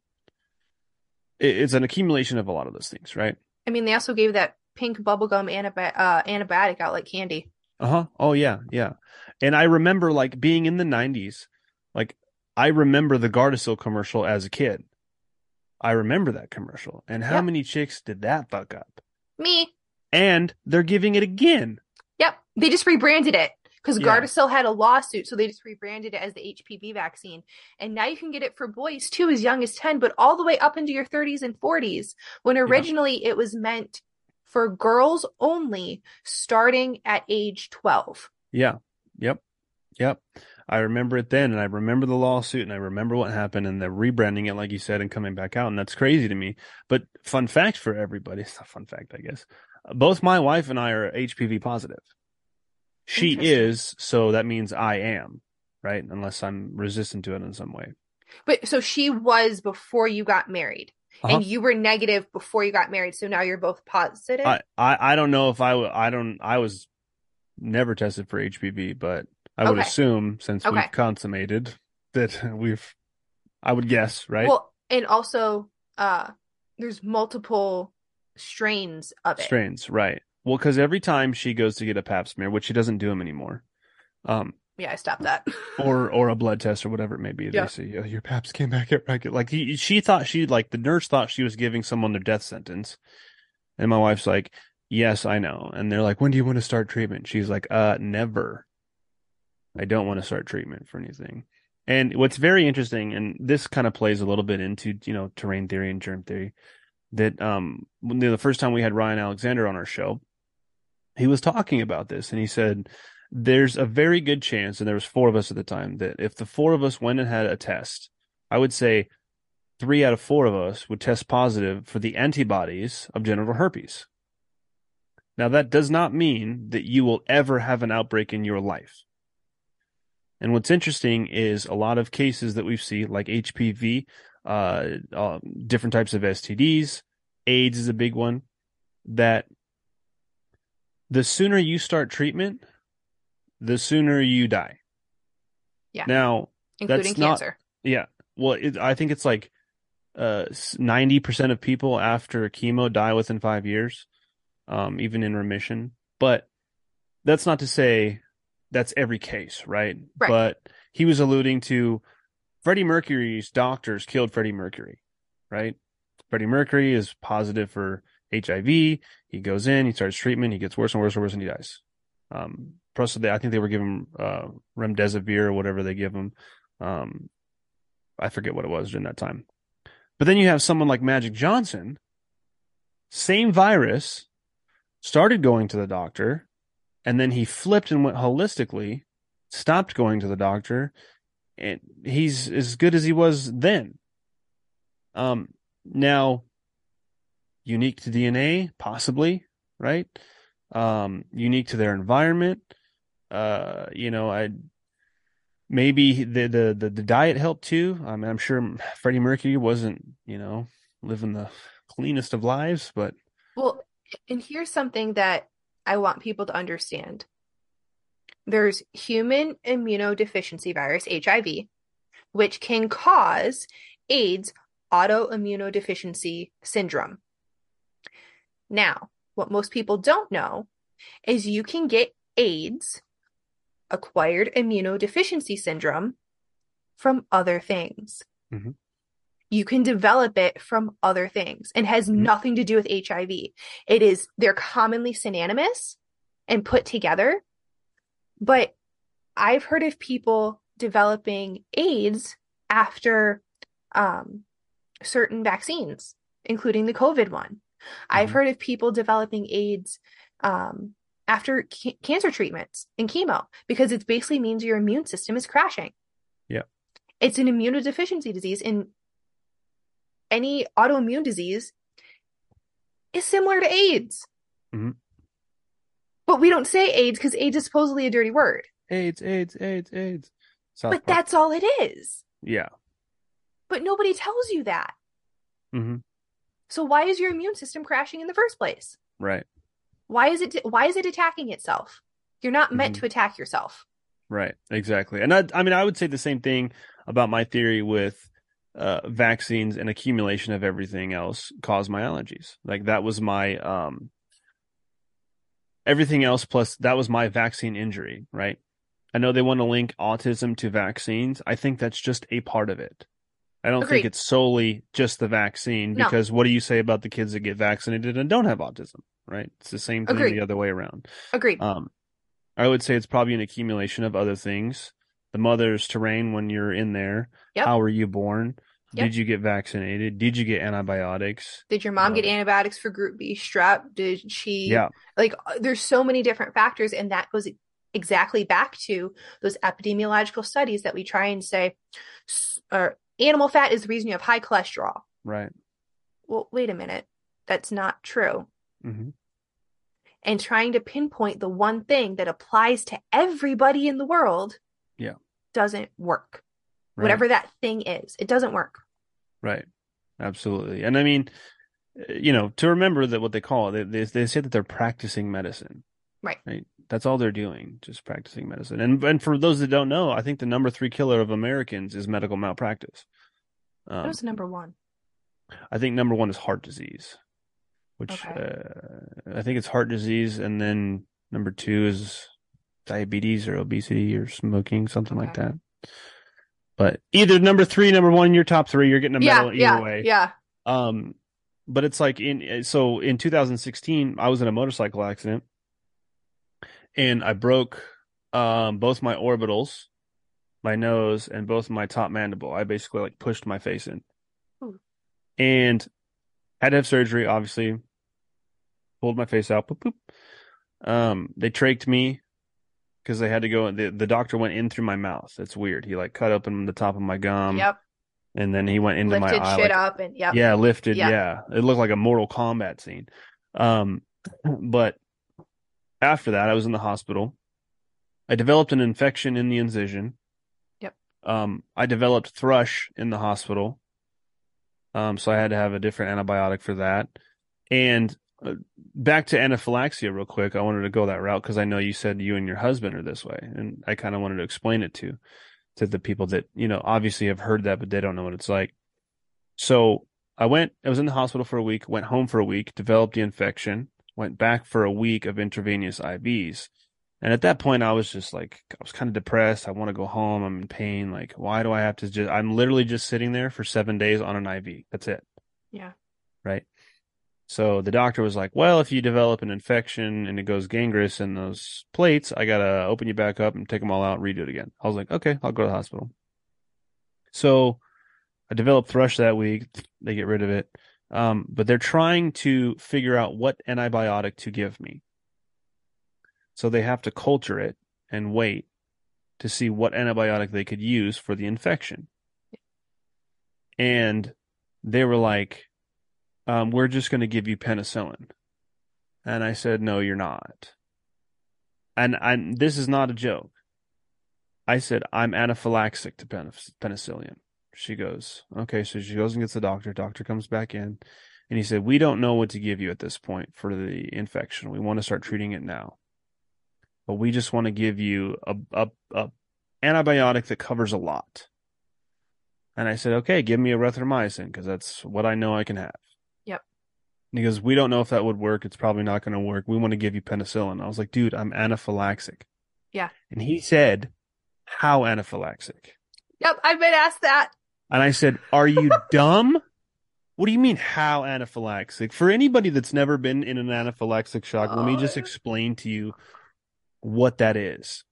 B: it, it's an accumulation of a lot of those things, right?
A: I mean, they also gave that pink bubblegum antibi- uh, antibiotic out like candy.
B: Uh-huh. Oh yeah, yeah. And I remember like being in the 90s, like I remember the Gardasil commercial as a kid. I remember that commercial. And how
A: Yep.
B: many chicks did that fuck up?
A: Me.
B: And they're giving it again.
A: Yep. They just rebranded it because
B: Yeah.
A: Gardasil had a lawsuit, so they just rebranded it as the HPV vaccine. And now you can get it for boys too, as young as 10, but all the way up into your 30s and 40s. When originally it was meant for girls only, starting at age 12.
B: Yeah. Yep. Yep. I remember it then and I remember the lawsuit and I remember what happened and they're rebranding it like you said and coming back out and that's crazy to me. But fun fact for everybody, it's not fun fact, I guess. Both my wife and I are HPV positive. She is, so that means I am, right? Unless I'm resistant to it in some way.
A: But so she was before you got married,
B: Uh-huh.
A: and you were negative before you got married. So now you're both positive.
B: I, I, I don't know if I, w- I don't, I was never tested for HPV, but I would
A: Okay.
B: assume since
A: Okay.
B: we've consummated [LAUGHS] that we've, I would guess, right?
A: Well, and also, uh, there's multiple strains of it.
B: strains, right? Well, because every time she goes to get a Pap smear, which she doesn't do them anymore, um,
A: Yeah, I stopped that. [LAUGHS]
B: or or a blood test or whatever it may be,
A: Yeah.
B: they say oh, your Paps came back at right. Like he, she thought she like the nurse thought she was giving someone their death sentence, and my wife's like, "Yes, I know," and they're like, "When do you want to start treatment?" She's like, "Uh, never. I don't want to start treatment for anything." And what's very interesting, and this kind of plays a little bit into you know terrain theory and germ theory, that um when the first time we had Ryan Alexander on our show, he was talking about this, and he said there's a very good chance, and there was four of us at the time, that if the four of us went and had a test, I would say three out of four of us would test positive for the antibodies of genital herpes. Now that does not mean that you will ever have an outbreak in your life. And what's interesting is a lot of cases that we've seen, like HPV, uh, uh, different types of STDs, AIDS is a big one, that the sooner you start treatment, the sooner you die.
A: Yeah.
B: Now,
A: including
B: That's not-
A: cancer.
B: yeah. Well, it, I think it's like uh, 90% of people after chemo die within five years, um, even in remission. But that's not to say that's every case, right?
A: Right.
B: But he was alluding to Freddie Mercury's doctors killed Freddie Mercury, right? Freddie Mercury is positive for HIV. He goes in, he starts treatment, he gets worse and worse and worse, and he dies. Um, plus, they, I think they were giving uh, remdesivir or whatever they give him. Um, I forget what it was during that time. But then you have someone like Magic Johnson, same virus, started going to the doctor, and then he flipped and went holistically, stopped going to the doctor, and he's as good as he was then. Um, now, unique to DNA, possibly, right? Um, unique to their environment. Uh, you know, I maybe the, the the the diet helped too. I mean, I'm sure Freddie Mercury wasn't, you know, living the cleanest of lives, but
A: Well, and here's something that I want people to understand. There's human immunodeficiency virus, HIV, which can cause AIDS, autoimmunodeficiency syndrome. Now, what most people don't know is you can get AIDS, acquired immunodeficiency syndrome, from other things.
B: Mhm.
A: You can develop it from other things and has
B: Mhm.
A: nothing to do with HIV. It is, they're commonly synonymous and put together. But I've heard of people developing AIDS after um, certain vaccines, including the COVID one. I've
B: Mhm.
A: heard of people developing AIDS um, after ca- cancer treatments and chemo because it basically means your immune system is crashing.
B: Yeah.
A: It's an immunodeficiency disease, and any autoimmune disease is similar to AIDS.
B: Mhm.
A: But we don't say AIDS because AIDS is supposedly a dirty word.
B: AIDS, AIDS, AIDS, AIDS. South
A: But
B: Park.
A: that's all it is.
B: yeah.
A: But nobody tells you that.
B: hmm
A: So why is your immune system crashing in the first place?
B: Right.
A: Why is it why is it attacking itself? You're not meant
B: Mhm.
A: to attack yourself.
B: Right, exactly. And I, I mean, I would say the same thing about my theory with uh, vaccines and accumulation of everything else cause my allergies. Like that was my um, everything else plus that was my vaccine injury. Right. I know they want to link autism to vaccines. I think that's just a part of it. I don't think it's solely just the vaccine
A: No.
B: because what do you say about the kids that get vaccinated and don't have autism? Right. It's the same thing
A: Agreed.
B: the other way around.
A: Agreed.
B: Um, I would say it's probably an accumulation of other things. The mother's terrain when you're in there.
A: Yep.
B: How were you born?
A: Yep.
B: Did you get vaccinated? Did you get antibiotics?
A: Did your mom get
B: uh,
A: antibiotics for group B strep? Did she
B: Yeah,
A: like uh, there's so many different factors and that goes exactly back to those epidemiological studies that we try and say or animal fat is the reason you have high cholesterol.
B: right.
A: Well, wait a minute. That's not true.
B: Hmm
A: And trying to pinpoint the one thing that applies to everybody in the world
B: Yeah.
A: doesn't work.
B: Right.
A: Whatever that thing is, it doesn't work.
B: Right. Absolutely. And I mean, uh, you know, to remember that what they call it, they, they, say that they're practicing medicine.
A: Right.
B: Right. That's all they're doing, just practicing medicine. And and for those that don't know, I think the number three killer of Americans is medical malpractice. Um,
A: was number one.
B: I think number one is heart disease, which
A: Okay.
B: uh, I think it's heart disease, and then number two is diabetes or obesity or smoking, something like that. But either number three, number one, your top three, you're getting a
A: Yeah,
B: medal either
A: yeah,
B: way.
A: yeah.
B: Um, but it's like in so in 2016, I was in a motorcycle accident, and I broke um both my orbitals, my nose, and both my top mandible. I basically like pushed my face in,
A: Ooh.
B: and had to have surgery. Obviously, pulled my face out. Boop, boop. Um, they trached me because they had to go. The the doctor went in through my mouth. It's weird. He like cut open the top of my gum,
A: yep.
B: and then he went into
A: Lifted
B: my eye.
A: shit
B: like,
A: up and yep.
B: yeah, lifted.
A: Yeah.
B: Yeah. It looked like a Mortal Kombat scene. Um, [CLEARS THROAT] but after that, I was in the hospital. I developed an infection in the incision, Yep. um, I developed thrush in the hospital. Um, so I had to have a different antibiotic for that. And uh, back to anaphylaxis real quick. I wanted to go that route because I know you said you and your husband are this way, and I kind of wanted to explain it to to the people that you know obviously have heard that, but they don't know what it's like. So I went. I was in the hospital for a week. Went home for a week. Developed the infection. Went back for a week of intravenous IVs. And at that point, I was just like, I was kind of depressed. I want to go home. I'm in pain. Like, why do I have to just, I'm literally just sitting there for seven days on an IV. That's it.
A: Yeah.
B: Right. So the doctor was like, well, if you develop an infection and it goes gangrenous in those plates, I got to open you back up and take them all out and redo it again. I was like, okay, I'll go to the hospital. So I developed thrush that week. They get rid of it. Um, but they're trying to figure out what antibiotic to give me. So they have to culture it and wait to see what antibiotic they could use for the infection. And they were like, um, we're just going to give you penicillin. And I said, no, you're not. And i this is not a joke. I said, I'm anaphylaxic to penicillin. She goes, okay. So she goes and gets the doctor. Doctor comes back in and he said, we don't know what to give you at this point for the infection. We want to start treating it now but we just want to give you a, a, a antibiotic that covers a lot. And I said, okay, give me erythromycin because that's what I know I can have.
A: Yep.
B: Because we don't know if that would work. It's probably not going to work. We want to give you penicillin. I was like, dude, I'm anaphylaxic.
A: Yeah.
B: And he said, how anaphylaxic?
A: Yep. I've been asked that.
B: And I said, are you [LAUGHS] dumb? What do you mean, how anaphylaxic? For anybody that's never been in an anaphylactic shock, oh, let me just oh. explain to you what that is.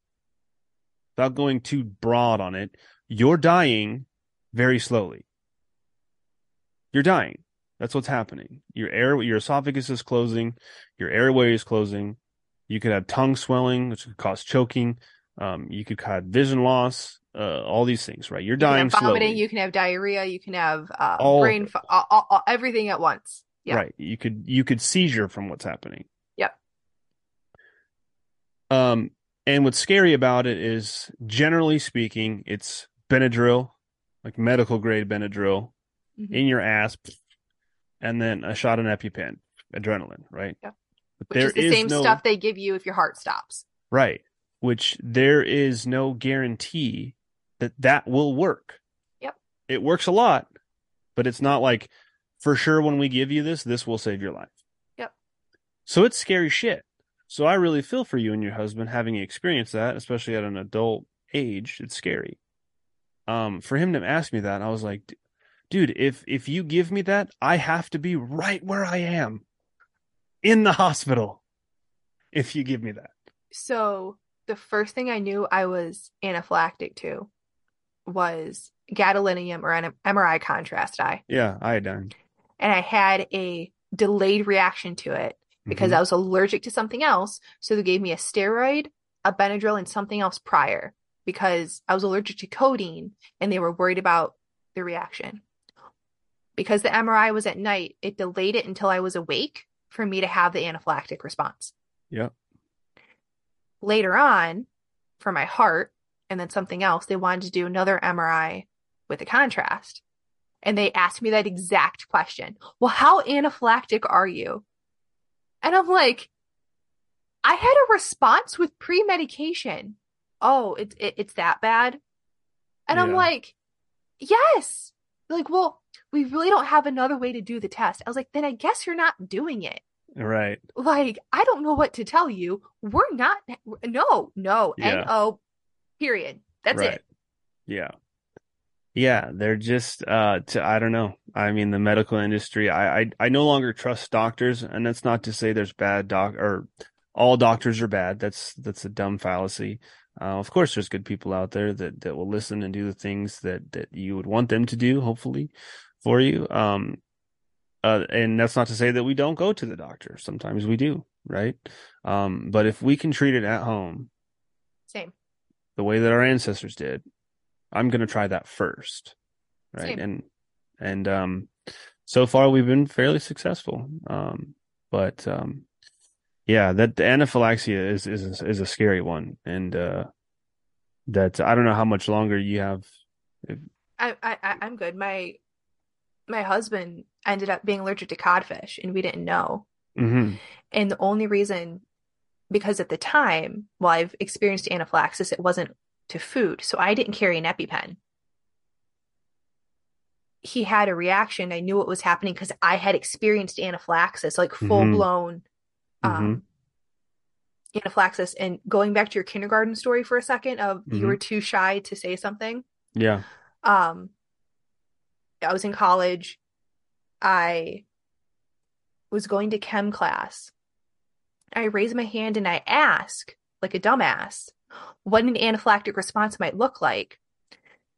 B: Without going too broad on it, you're dying very slowly. You're dying. That's what's happening. Your air, your esophagus is closing, your airway is closing. You could have tongue swelling, which could cause choking. Um, you could have vision loss. Uh, all these things, right? You're dying
A: you have vomiting.
B: slowly.
A: You can have diarrhea. You can have uh, all brain, all, all, everything at once.
B: Yeah. Right. You could you could seizure from what's happening. Um, and what's scary about it is, generally speaking, it's Benadryl, like medical grade Benadryl, mm-hmm. in your ass, and then a shot of EpiPen, adrenaline, right?
A: Yeah. But Which is the is same
B: no...
A: stuff they give you if your heart stops.
B: Right. Which there is no guarantee that that will work.
A: Yep.
B: It works a lot, but it's not like for sure when we give you this, this will save your life.
A: Yep.
B: So it's scary shit. So I really feel for you and your husband having experienced that, especially at an adult age. It's scary. Um, for him to ask me that, I was like, dude, if if you give me that, I have to be right where I am in the hospital. [LAUGHS] If you give me that.
A: So the first thing I knew I was anaphylactic to was gadolinium or an MRI contrast eye.
B: Yeah, iodine.
A: And I had a delayed reaction to it because mm-hmm. I was allergic to something else. So they gave me a steroid, a Benadryl, and something else prior because I was allergic to codeine and they were worried about the reaction. Because the MRI was at night, it delayed it until I was awake for me to have the anaphylactic response.
B: Yeah.
A: Later on, for my heart and then something else, they wanted to do another MRI with a contrast. And they asked me that exact question. Well, how anaphylactic are you? And I'm like, I had a response with pre medication. Oh, it's it, it's that bad. And yeah. I'm like, yes. They're like, well, we really don't have another way to do the test. I was like, then I guess you're not doing it.
B: Right.
A: Like, I don't know what to tell you. We're not, no, no, yeah. N-O, period. That's right. it.
B: Yeah. Yeah, they're just uh to, I don't know. I mean the medical industry, I, I I no longer trust doctors and that's not to say there's bad doc or all doctors are bad. That's that's a dumb fallacy. Uh, of course there's good people out there that that will listen and do the things that that you would want them to do hopefully for you. Um uh, and that's not to say that we don't go to the doctor. Sometimes we do, right? Um but if we can treat it at home,
A: same.
B: The way that our ancestors did, I'm going to try that first. Right. Same. And, and, um, so far we've been fairly successful. Um, but, um, yeah, that the anaphylaxis is, is, is a scary one. And, uh, that I don't know how much longer you have
A: I, I I- I'm good. My my husband ended up being allergic to codfish, and we didn't know.
B: hmm
A: And the only reason, because at the time, while I've experienced anaphylaxis, it wasn't to food, so I didn't carry an EpiPen. He had a reaction. I knew what was happening because I had experienced anaphylaxis, like full blown um, anaphylaxis. And going back to your kindergarten story for a second, of you
B: Mhm.
A: were too shy to say something.
B: Yeah.
A: Um, I was in college. I was going to chem class. I raised my hand and I asked, like a dumbass, what an anaphylactic response might look like.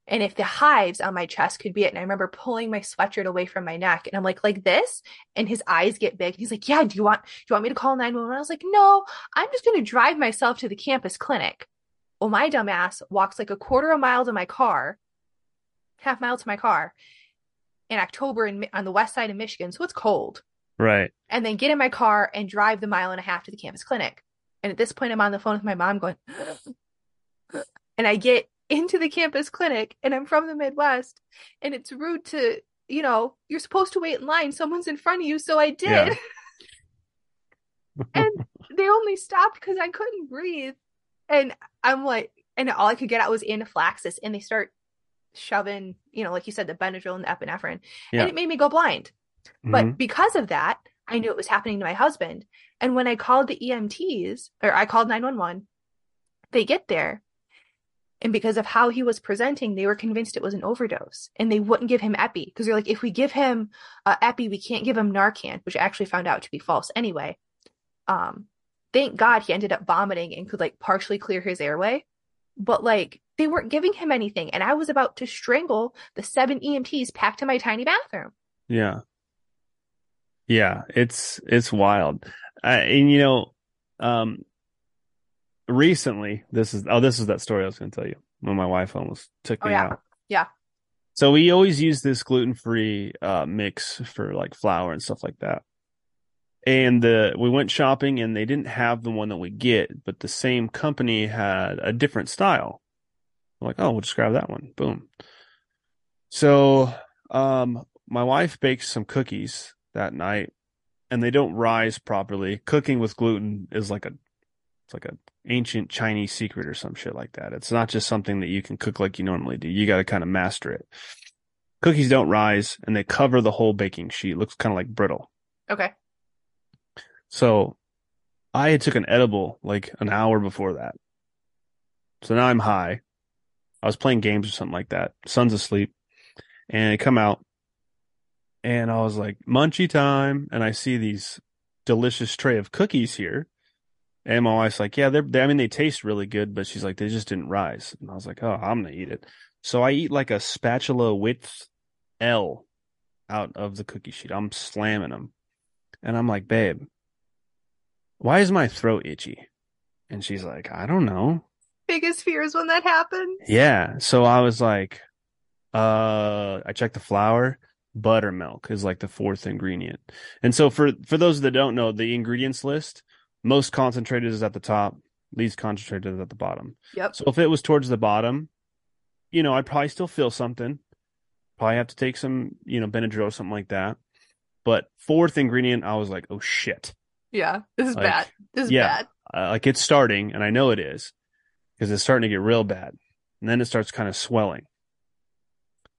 A: And if the hives on my chest could be it. And I remember pulling my sweatshirt away from my neck and I'm like, like this. And his eyes get big. He's like, yeah, do you want, do you want me to call 911? I was like, no, I'm just going to drive myself to the campus clinic. Well, my dumbass walks like a quarter of a mile to my car, half mile to my car in October in, on the west side of Michigan. So it's cold
B: Right.
A: and then get in my car and drive the mile and a half to the campus clinic. And at this point, I'm on the phone with my mom going, [GASPS] and I get into the campus clinic and I'm from the Midwest and it's rude to, you know, you're supposed to wait in line. Someone's in front of you. So I did.
B: Yeah. [LAUGHS]
A: and they only stopped because I couldn't breathe. And I'm like, and all I could get out was anaphylaxis. And they start shoving, you know, like you said, the Benadryl and the epinephrine.
B: Yeah.
A: And it made me go blind. But
B: Mhm.
A: because of that, I knew it was happening to my husband. And when I called the EMTs, or I called 911, they get there. And because of how he was presenting, they were convinced it was an overdose and they wouldn't give him Epi because they're like, if we give him uh, Epi, we can't give him Narcan, which I actually found out to be false anyway. Um, thank God he ended up vomiting and could like partially clear his airway. But like, they weren't giving him anything. And I was about to strangle the seven EMTs packed in my tiny bathroom.
B: Yeah. Yeah, it's it's wild. Uh, and you know, um recently this is oh this is that story I was going to tell you when my wife almost took
A: Oh,
B: me
A: yeah.
B: out.
A: Yeah.
B: So we always use this gluten-free uh mix for like flour and stuff like that. And the we went shopping and they didn't have the one that we get, but the same company had a different style. I'm like, oh, we'll just grab that one. Boom. So, um, my wife bakes some cookies that night, and they don't rise properly. Cooking with gluten is like a, it's like a ancient Chinese secret or some shit like that. It's not just something that you can cook like you normally do. You got to kind of master it. Cookies don't rise, and they cover the whole baking sheet. It looks kind of like brittle.
A: Okay.
B: So I had took an edible like an hour before that. So now I'm high. I was playing games or something like that. Son's asleep. And I come out and I was like, munchy time. And I see these delicious tray of cookies here. And my wife's like, yeah, they're, they, I mean, they taste really good, but she's like, they just didn't rise. And I was like, oh, I'm going to eat it. So I eat like a spatula width L out of the cookie sheet. I'm slamming them. And I'm like, babe, why is my throat itchy? And she's like, I don't know.
A: Biggest fears when that happens.
B: Yeah. So I was like, uh, I checked the flour. Buttermilk is like the fourth ingredient. And so for, for those that don't know, the ingredients list, most concentrated is at the top, least concentrated is at the bottom.
A: Yep.
B: So if it was towards the bottom, you know, I'd probably still feel something. Probably have to take some, you know, Benadryl or something like that. But fourth ingredient, I was like, oh shit.
A: Yeah. This is
B: Like,
A: bad. This is
B: yeah.
A: bad.
B: uh, like it's starting, and I know it is because it's starting to get real bad, and then it starts kind of swelling.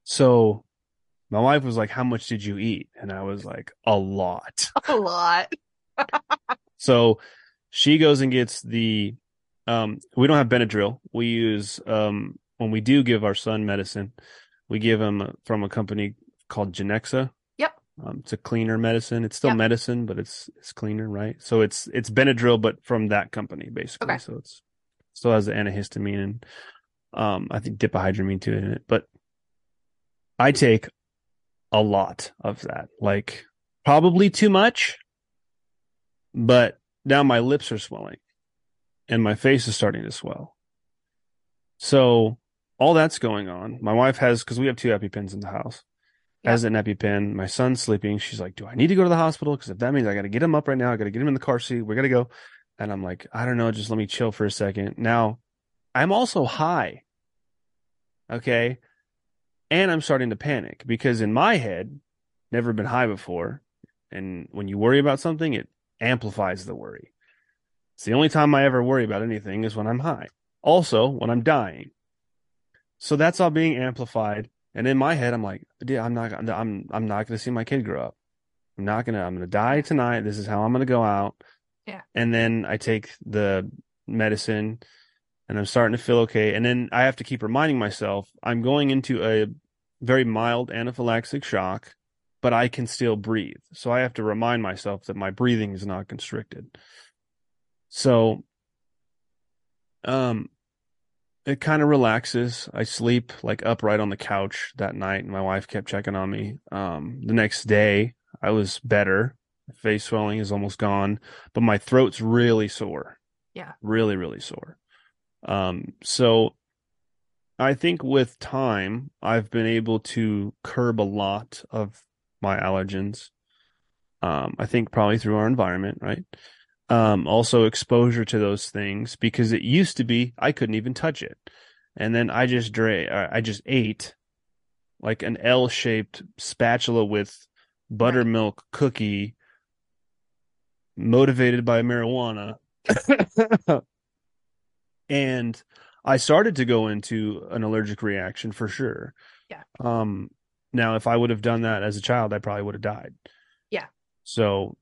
B: So my wife was like, "How much did you eat?" And I was like, "A lot." [LAUGHS]
A: A lot. [LAUGHS]
B: So she goes and gets the. Um, we don't have Benadryl. We use um when we do give our son medicine, we give him from a company called Genexa.
A: Yep.
B: Um, it's a cleaner medicine. It's still
A: Yep.
B: medicine, but it's it's cleaner, right? So it's it's Benadryl, but from that company, basically.
A: Okay.
B: So it's still has the antihistamine and um I think diphenhydramine too in it. But I take a lot of that, like probably too much. But now my lips are swelling, and my face is starting to swell. So all that's going on. My wife has because we have two EpiPens in the house. Has an EpiPen. My son's sleeping. She's like, "Do I need to go to the hospital? Because if that means I got to get him up right now, I got to get him in the car seat. We got to go." And I'm like, "I don't know. Just let me chill for a second. Now, I'm also high. Okay, and I'm starting to panic because in my head, never been high before. And when you worry about something, it amplifies the worry. It's the only time I ever worry about anything is when I'm high. Also, when I'm dying. So that's all being amplified. And in my head, I'm like, yeah, I'm not, I'm, I'm not going to see my kid grow up. I'm not going to, I'm going to die tonight. This is how I'm going to go out.
A: Yeah.
B: And then I take the medicine and I'm starting to feel okay. And then I have to keep reminding myself I'm going into a very mild anaphylactic shock, but I can still breathe. So I have to remind myself that my breathing is not constricted. So, um, it kind of relaxes. I sleep like upright on the couch that night, and my wife kept checking on me. Um, the next day, I was better. Face swelling is almost gone, but my throat's really sore.
A: Yeah.
B: Really, really sore. Um, so I think with time, I've been able to curb a lot of my allergens. Um, I think probably through our environment, right? Um, also exposure to those things because it used to be I couldn't even touch it. And then I just dra- I just ate like an L-shaped spatula with buttermilk cookie motivated by marijuana. [LAUGHS] and I started to go into an allergic reaction for sure.
A: Yeah.
B: Um now if I would have done that as a child, I probably would have died.
A: Yeah.
B: So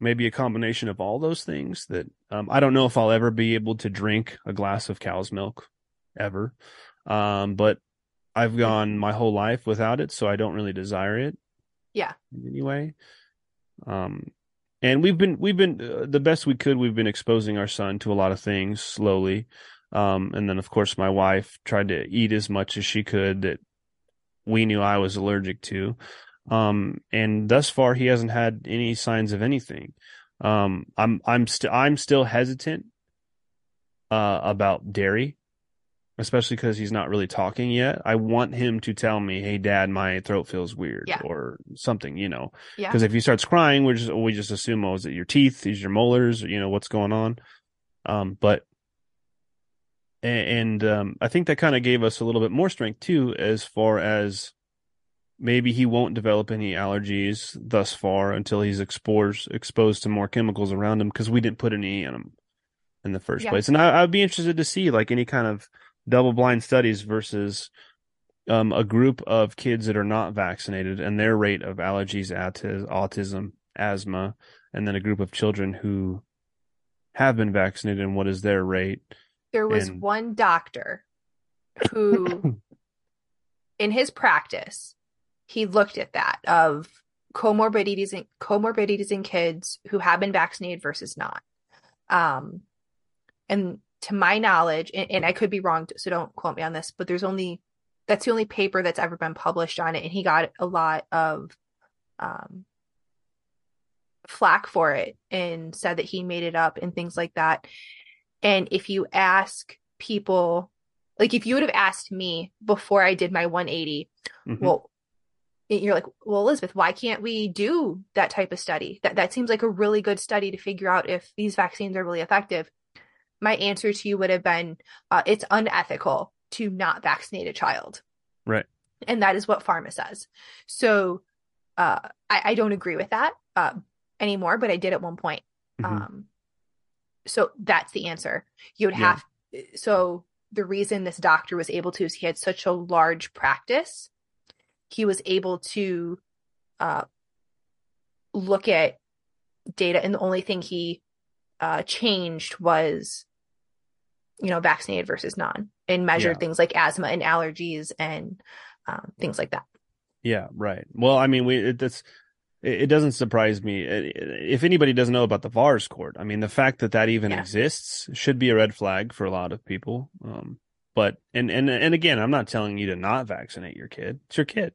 B: maybe a combination of all those things that um I don't know if I'll ever be able to drink a glass of cow's milk ever. Um but I've gone my whole life without it, so I don't really desire it.
A: Yeah.
B: Anyway. Um and we've been we've been uh, the best we could we've been exposing our son to a lot of things slowly. Um, and then of course my wife tried to eat as much as she could that we knew I was allergic to. Um, and thus far he hasn't had any signs of anything. Um, I'm I'm still I'm still hesitant uh, about dairy especially because he's not really talking yet. I want him to tell me, "Hey, Dad, my throat feels weird,"
A: Yeah.
B: or something, you know.
A: Yeah.
B: Because if he starts crying, we just we just assume, "Oh, is it your teeth? Is your molars? You know, what's going on?" Um, but a- and um, I think that kind of gave us a little bit more strength too, as far as maybe he won't develop any allergies thus far until he's exposed exposed to more chemicals around him because we didn't put any in him in the first
A: Yeah.
B: place. And I, I'd be interested to see like any kind of double blind studies versus um, a group of kids that are not vaccinated and their rate of allergies, autism, asthma, and then a group of children who have been vaccinated and what is their rate.
A: There was
B: And-
A: one doctor who, [LAUGHS] in his practice, he looked at that of comorbidities in comorbidities in kids who have been vaccinated versus not. Um, and to my knowledge, and, and I could be wrong, so don't quote me on this, but there's only that's the only paper that's ever been published on it, and he got a lot of um flack for it and said that he made it up and things like that. And if you ask people, like if you would have asked me before I did my 180,
B: Mhm.
A: well, you're like, well, Elizabeth, why can't we do that type of study? That that seems like a really good study to figure out if these vaccines are really effective. My answer to you would have been, uh, it's unethical to not vaccinate a child.
B: Right.
A: And that is what pharma says. So uh, I, I don't agree with that uh, anymore, but I did at one point.
B: Mhm.
A: Um, so that's the answer. You would
B: Yeah.
A: have, so the reason this doctor was able to is he had such a large practice. He was able to uh, look at data, and the only thing he uh, changed was, you know, vaccinated versus non, and measured
B: Yeah.
A: things like asthma and allergies and um, things like that.
B: Yeah, right. Well, I mean, we it, that's it, it doesn't surprise me Uh, if anybody doesn't know about the VAERS court. I mean, the fact that that even
A: Yeah.
B: exists should be a red flag for a lot of people. Um, but and and and again, I'm not telling you to not vaccinate your kid. It's your kid,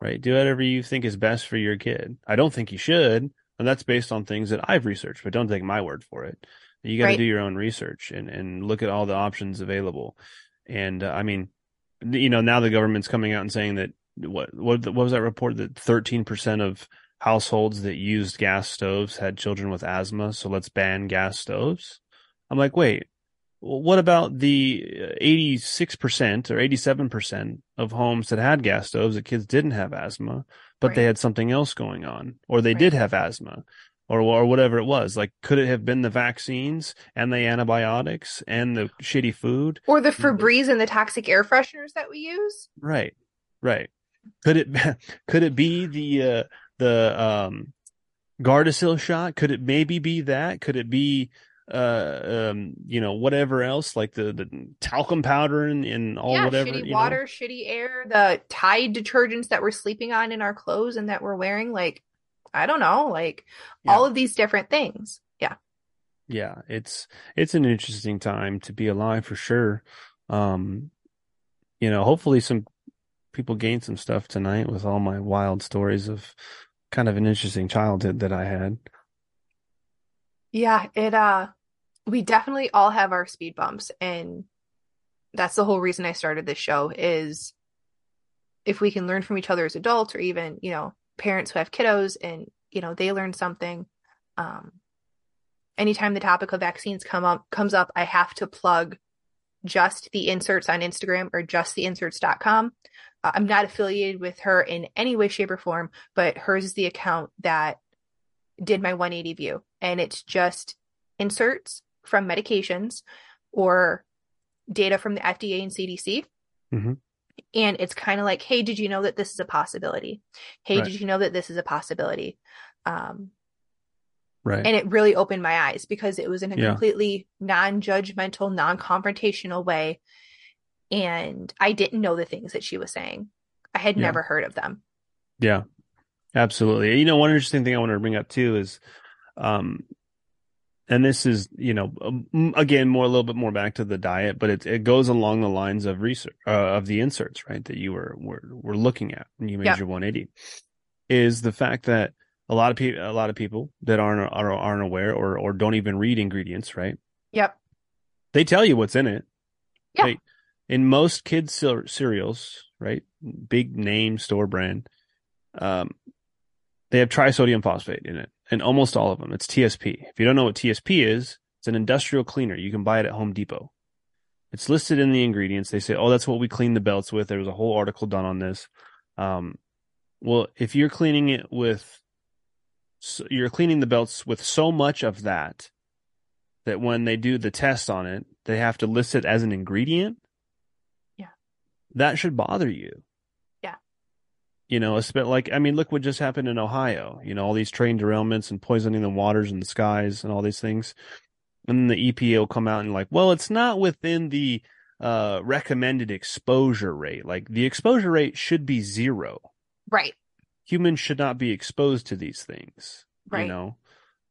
B: right? Do whatever you think is best for your kid. I don't think you should, and that's based on things that I've researched. But don't take my word for it. You got to
A: Right.
B: do your own research and and look at all the options available. And uh, I mean, you know, now the government's coming out and saying that what what what was that report that 13% of households that used gas stoves had children with asthma, so let's ban gas stoves. I'm like, wait, what about the 86% or 87% of homes that had gas stoves that kids didn't have asthma, but they had something else going on, or they
A: Right.
B: did have asthma, or or whatever it was? Like, could it have been the vaccines and the antibiotics and the shitty food?
A: Or the. Febreze and the toxic air fresheners that we use.
B: Right, right. Could it [LAUGHS] could it be the uh, the um, Gardasil shot? Could it maybe be that? Could it be uh um you know whatever else like the the talcum powder and, and all
A: yeah,
B: whatever
A: shitty
B: you know?
A: water, shitty air, the Tide detergents that we're sleeping on in our clothes and that we're wearing. Like, I don't know, like
B: Yeah.
A: all of these different things. Yeah.
B: yeah it's it's an interesting time to be alive for sure um you know hopefully some people gain some stuff tonight with all my wild stories of kind of an interesting childhood that i had
A: Yeah, it uh we definitely all have our speed bumps and that's the whole reason I started this show is if we can learn from each other as adults or even, you know, parents who have kiddos and, you know, they learn something. Um anytime the topic of vaccines come up comes up, I have to plug just the inserts on Instagram or just the inserts.com. Uh, I'm not affiliated with her in any way, shape, or form, but hers is the account that did my 180 view. And it's just inserts from medications or data from the FDA and CDC.
B: Mhm.
A: And it's kind of like, hey, did you know that this is a possibility? Hey,
B: Right.
A: did you know that this is a possibility? Um,
B: right
A: and it really opened my eyes because it was in a
B: Yeah.
A: completely non-judgmental non-confrontational way and i didn't know the things that she was saying i had
B: Yeah.
A: never heard of them
B: Yeah, absolutely. You know, one interesting thing I wanted to bring up too is, um, and this is, you know, um, again, more a little bit more back to the diet, but it it goes along the lines of research uh, of the inserts, right? That you were were were looking at when you made
A: Yep.
B: your 180, is the fact that a lot of people a lot of people that aren't are, aren't aware or or don't even read ingredients, right?
A: yep
B: They tell you what's in it.
A: Yeah.
B: Right? In most kids cer- cereals, right? Big name store brand, um, they have trisodium phosphate in it, and almost all of them. It's TSP. If you don't know what TSP is, it's an industrial cleaner. You can buy it at Home Depot. It's listed in the ingredients. They say, "Oh, that's what we clean the belts with." There was a whole article done on this. Um, well, if you're cleaning it with, so you're cleaning the belts with so much of that that when they do the test on it, they have to list it as an ingredient.
A: Yeah.
B: That should bother you. You know, it's a bit like, I mean, look what just happened in Ohio. You know, all these train derailments and poisoning the waters and the skies and all these things. And then the EPA will come out and like, well, it's not within the uh, recommended exposure rate. Like the exposure rate should be zero.
A: right
B: Humans should not be exposed to these things.
A: Right.
B: You know,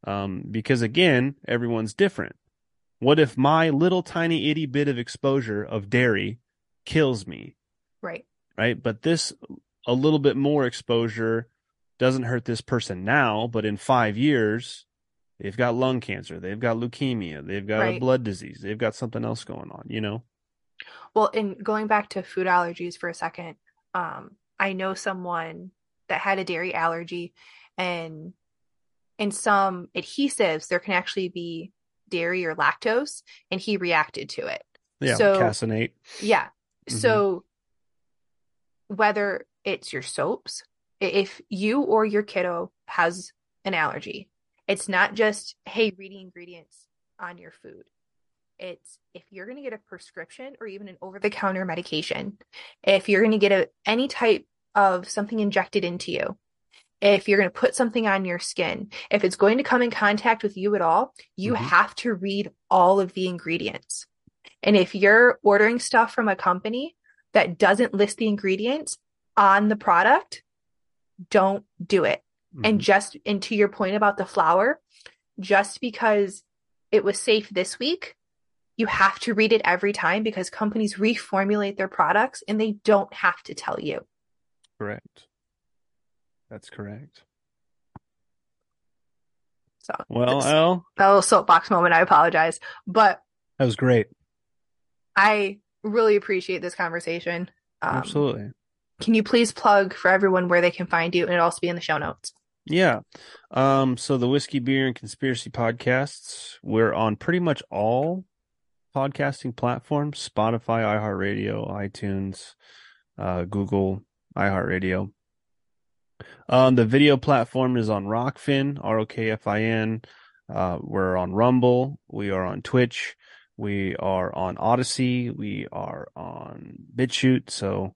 B: um, because again, everyone's different. What if my little tiny itty bit of exposure of dairy kills me?
A: right
B: right? But this, a little bit more exposure doesn't hurt this person now, but in five years, they've got lung cancer, they've got leukemia, they've got a blood disease, they've got something else going on, you know?
A: well and going back to food allergies for a second um i know someone that had a dairy allergy and in some adhesives there can actually be dairy or lactose and he reacted to it
B: Yeah,
A: So-
B: caseinate.
A: Yeah.
B: Mhm.
A: So whether it's your soaps, if you or your kiddo has an allergy, it's not just, hey, read the ingredients on your food. It's if you're going to get a prescription or even an over the counter medication, if you're going to get a, any type of something injected into you, if you're going to put something on your skin, if it's going to come in contact with you at all, you
B: Mhm.
A: have to read all of the ingredients. And if you're ordering stuff from a company that doesn't list the ingredients on the product, don't do it. And
B: Mhm.
A: just and to your point about the flour, just because it was safe this week, you have to read it every time because companies reformulate their products and they don't have to tell you.
B: correct. That's correct.
A: So
B: Well, Al,
A: that little soapbox moment, I apologize. But
B: that was great.
A: I really appreciate this conversation. Um,
B: Absolutely.
A: Can you please plug for everyone where they can find you and it'll also be in the show notes?
B: Yeah. Um, so the Whiskey, Beer, and Conspiracy podcasts, we're on pretty much all podcasting platforms: Spotify, iHeartRadio, iTunes, uh, Google, iHeartRadio. Um, the video platform is on Rokfin, R O K F I N. Uh, we're on Rumble. We are on Twitch. We are on Odysee. We are on BitChute. So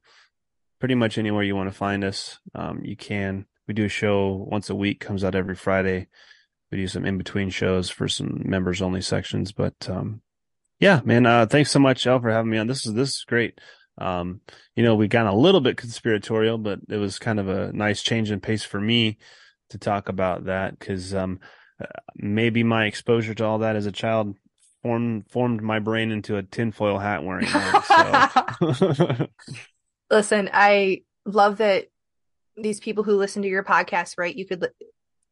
B: pretty much anywhere you want to find us, um, you can. We do a show once a week, comes out every Friday. We do some in between shows for some members only sections, but um, yeah, man, uh, thanks so much, El, for having me on. This is this is great. Um, you know, we got a little bit conspiratorial, but it was kind of a nice change in pace for me to talk about that because um, uh, maybe my exposure to all that as a child formed formed my brain into a tinfoil hat wearing. So. [LAUGHS] [LAUGHS]
A: Listen, I love that these people who listen to your podcast, right? You could li-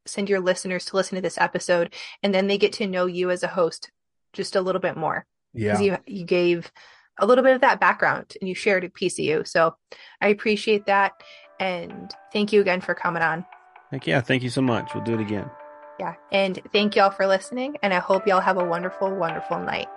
A: send your listeners to listen to this episode, and then they get to know you as a host just a little bit more.
B: Yeah,
A: you you gave a little bit of that background and you shared a piece of you. So I appreciate that, and thank you again for coming on.
B: Heck yeah, thank you so much. We'll do it again.
A: Yeah, and thank y'all for listening, and I hope y'all have a wonderful, wonderful night.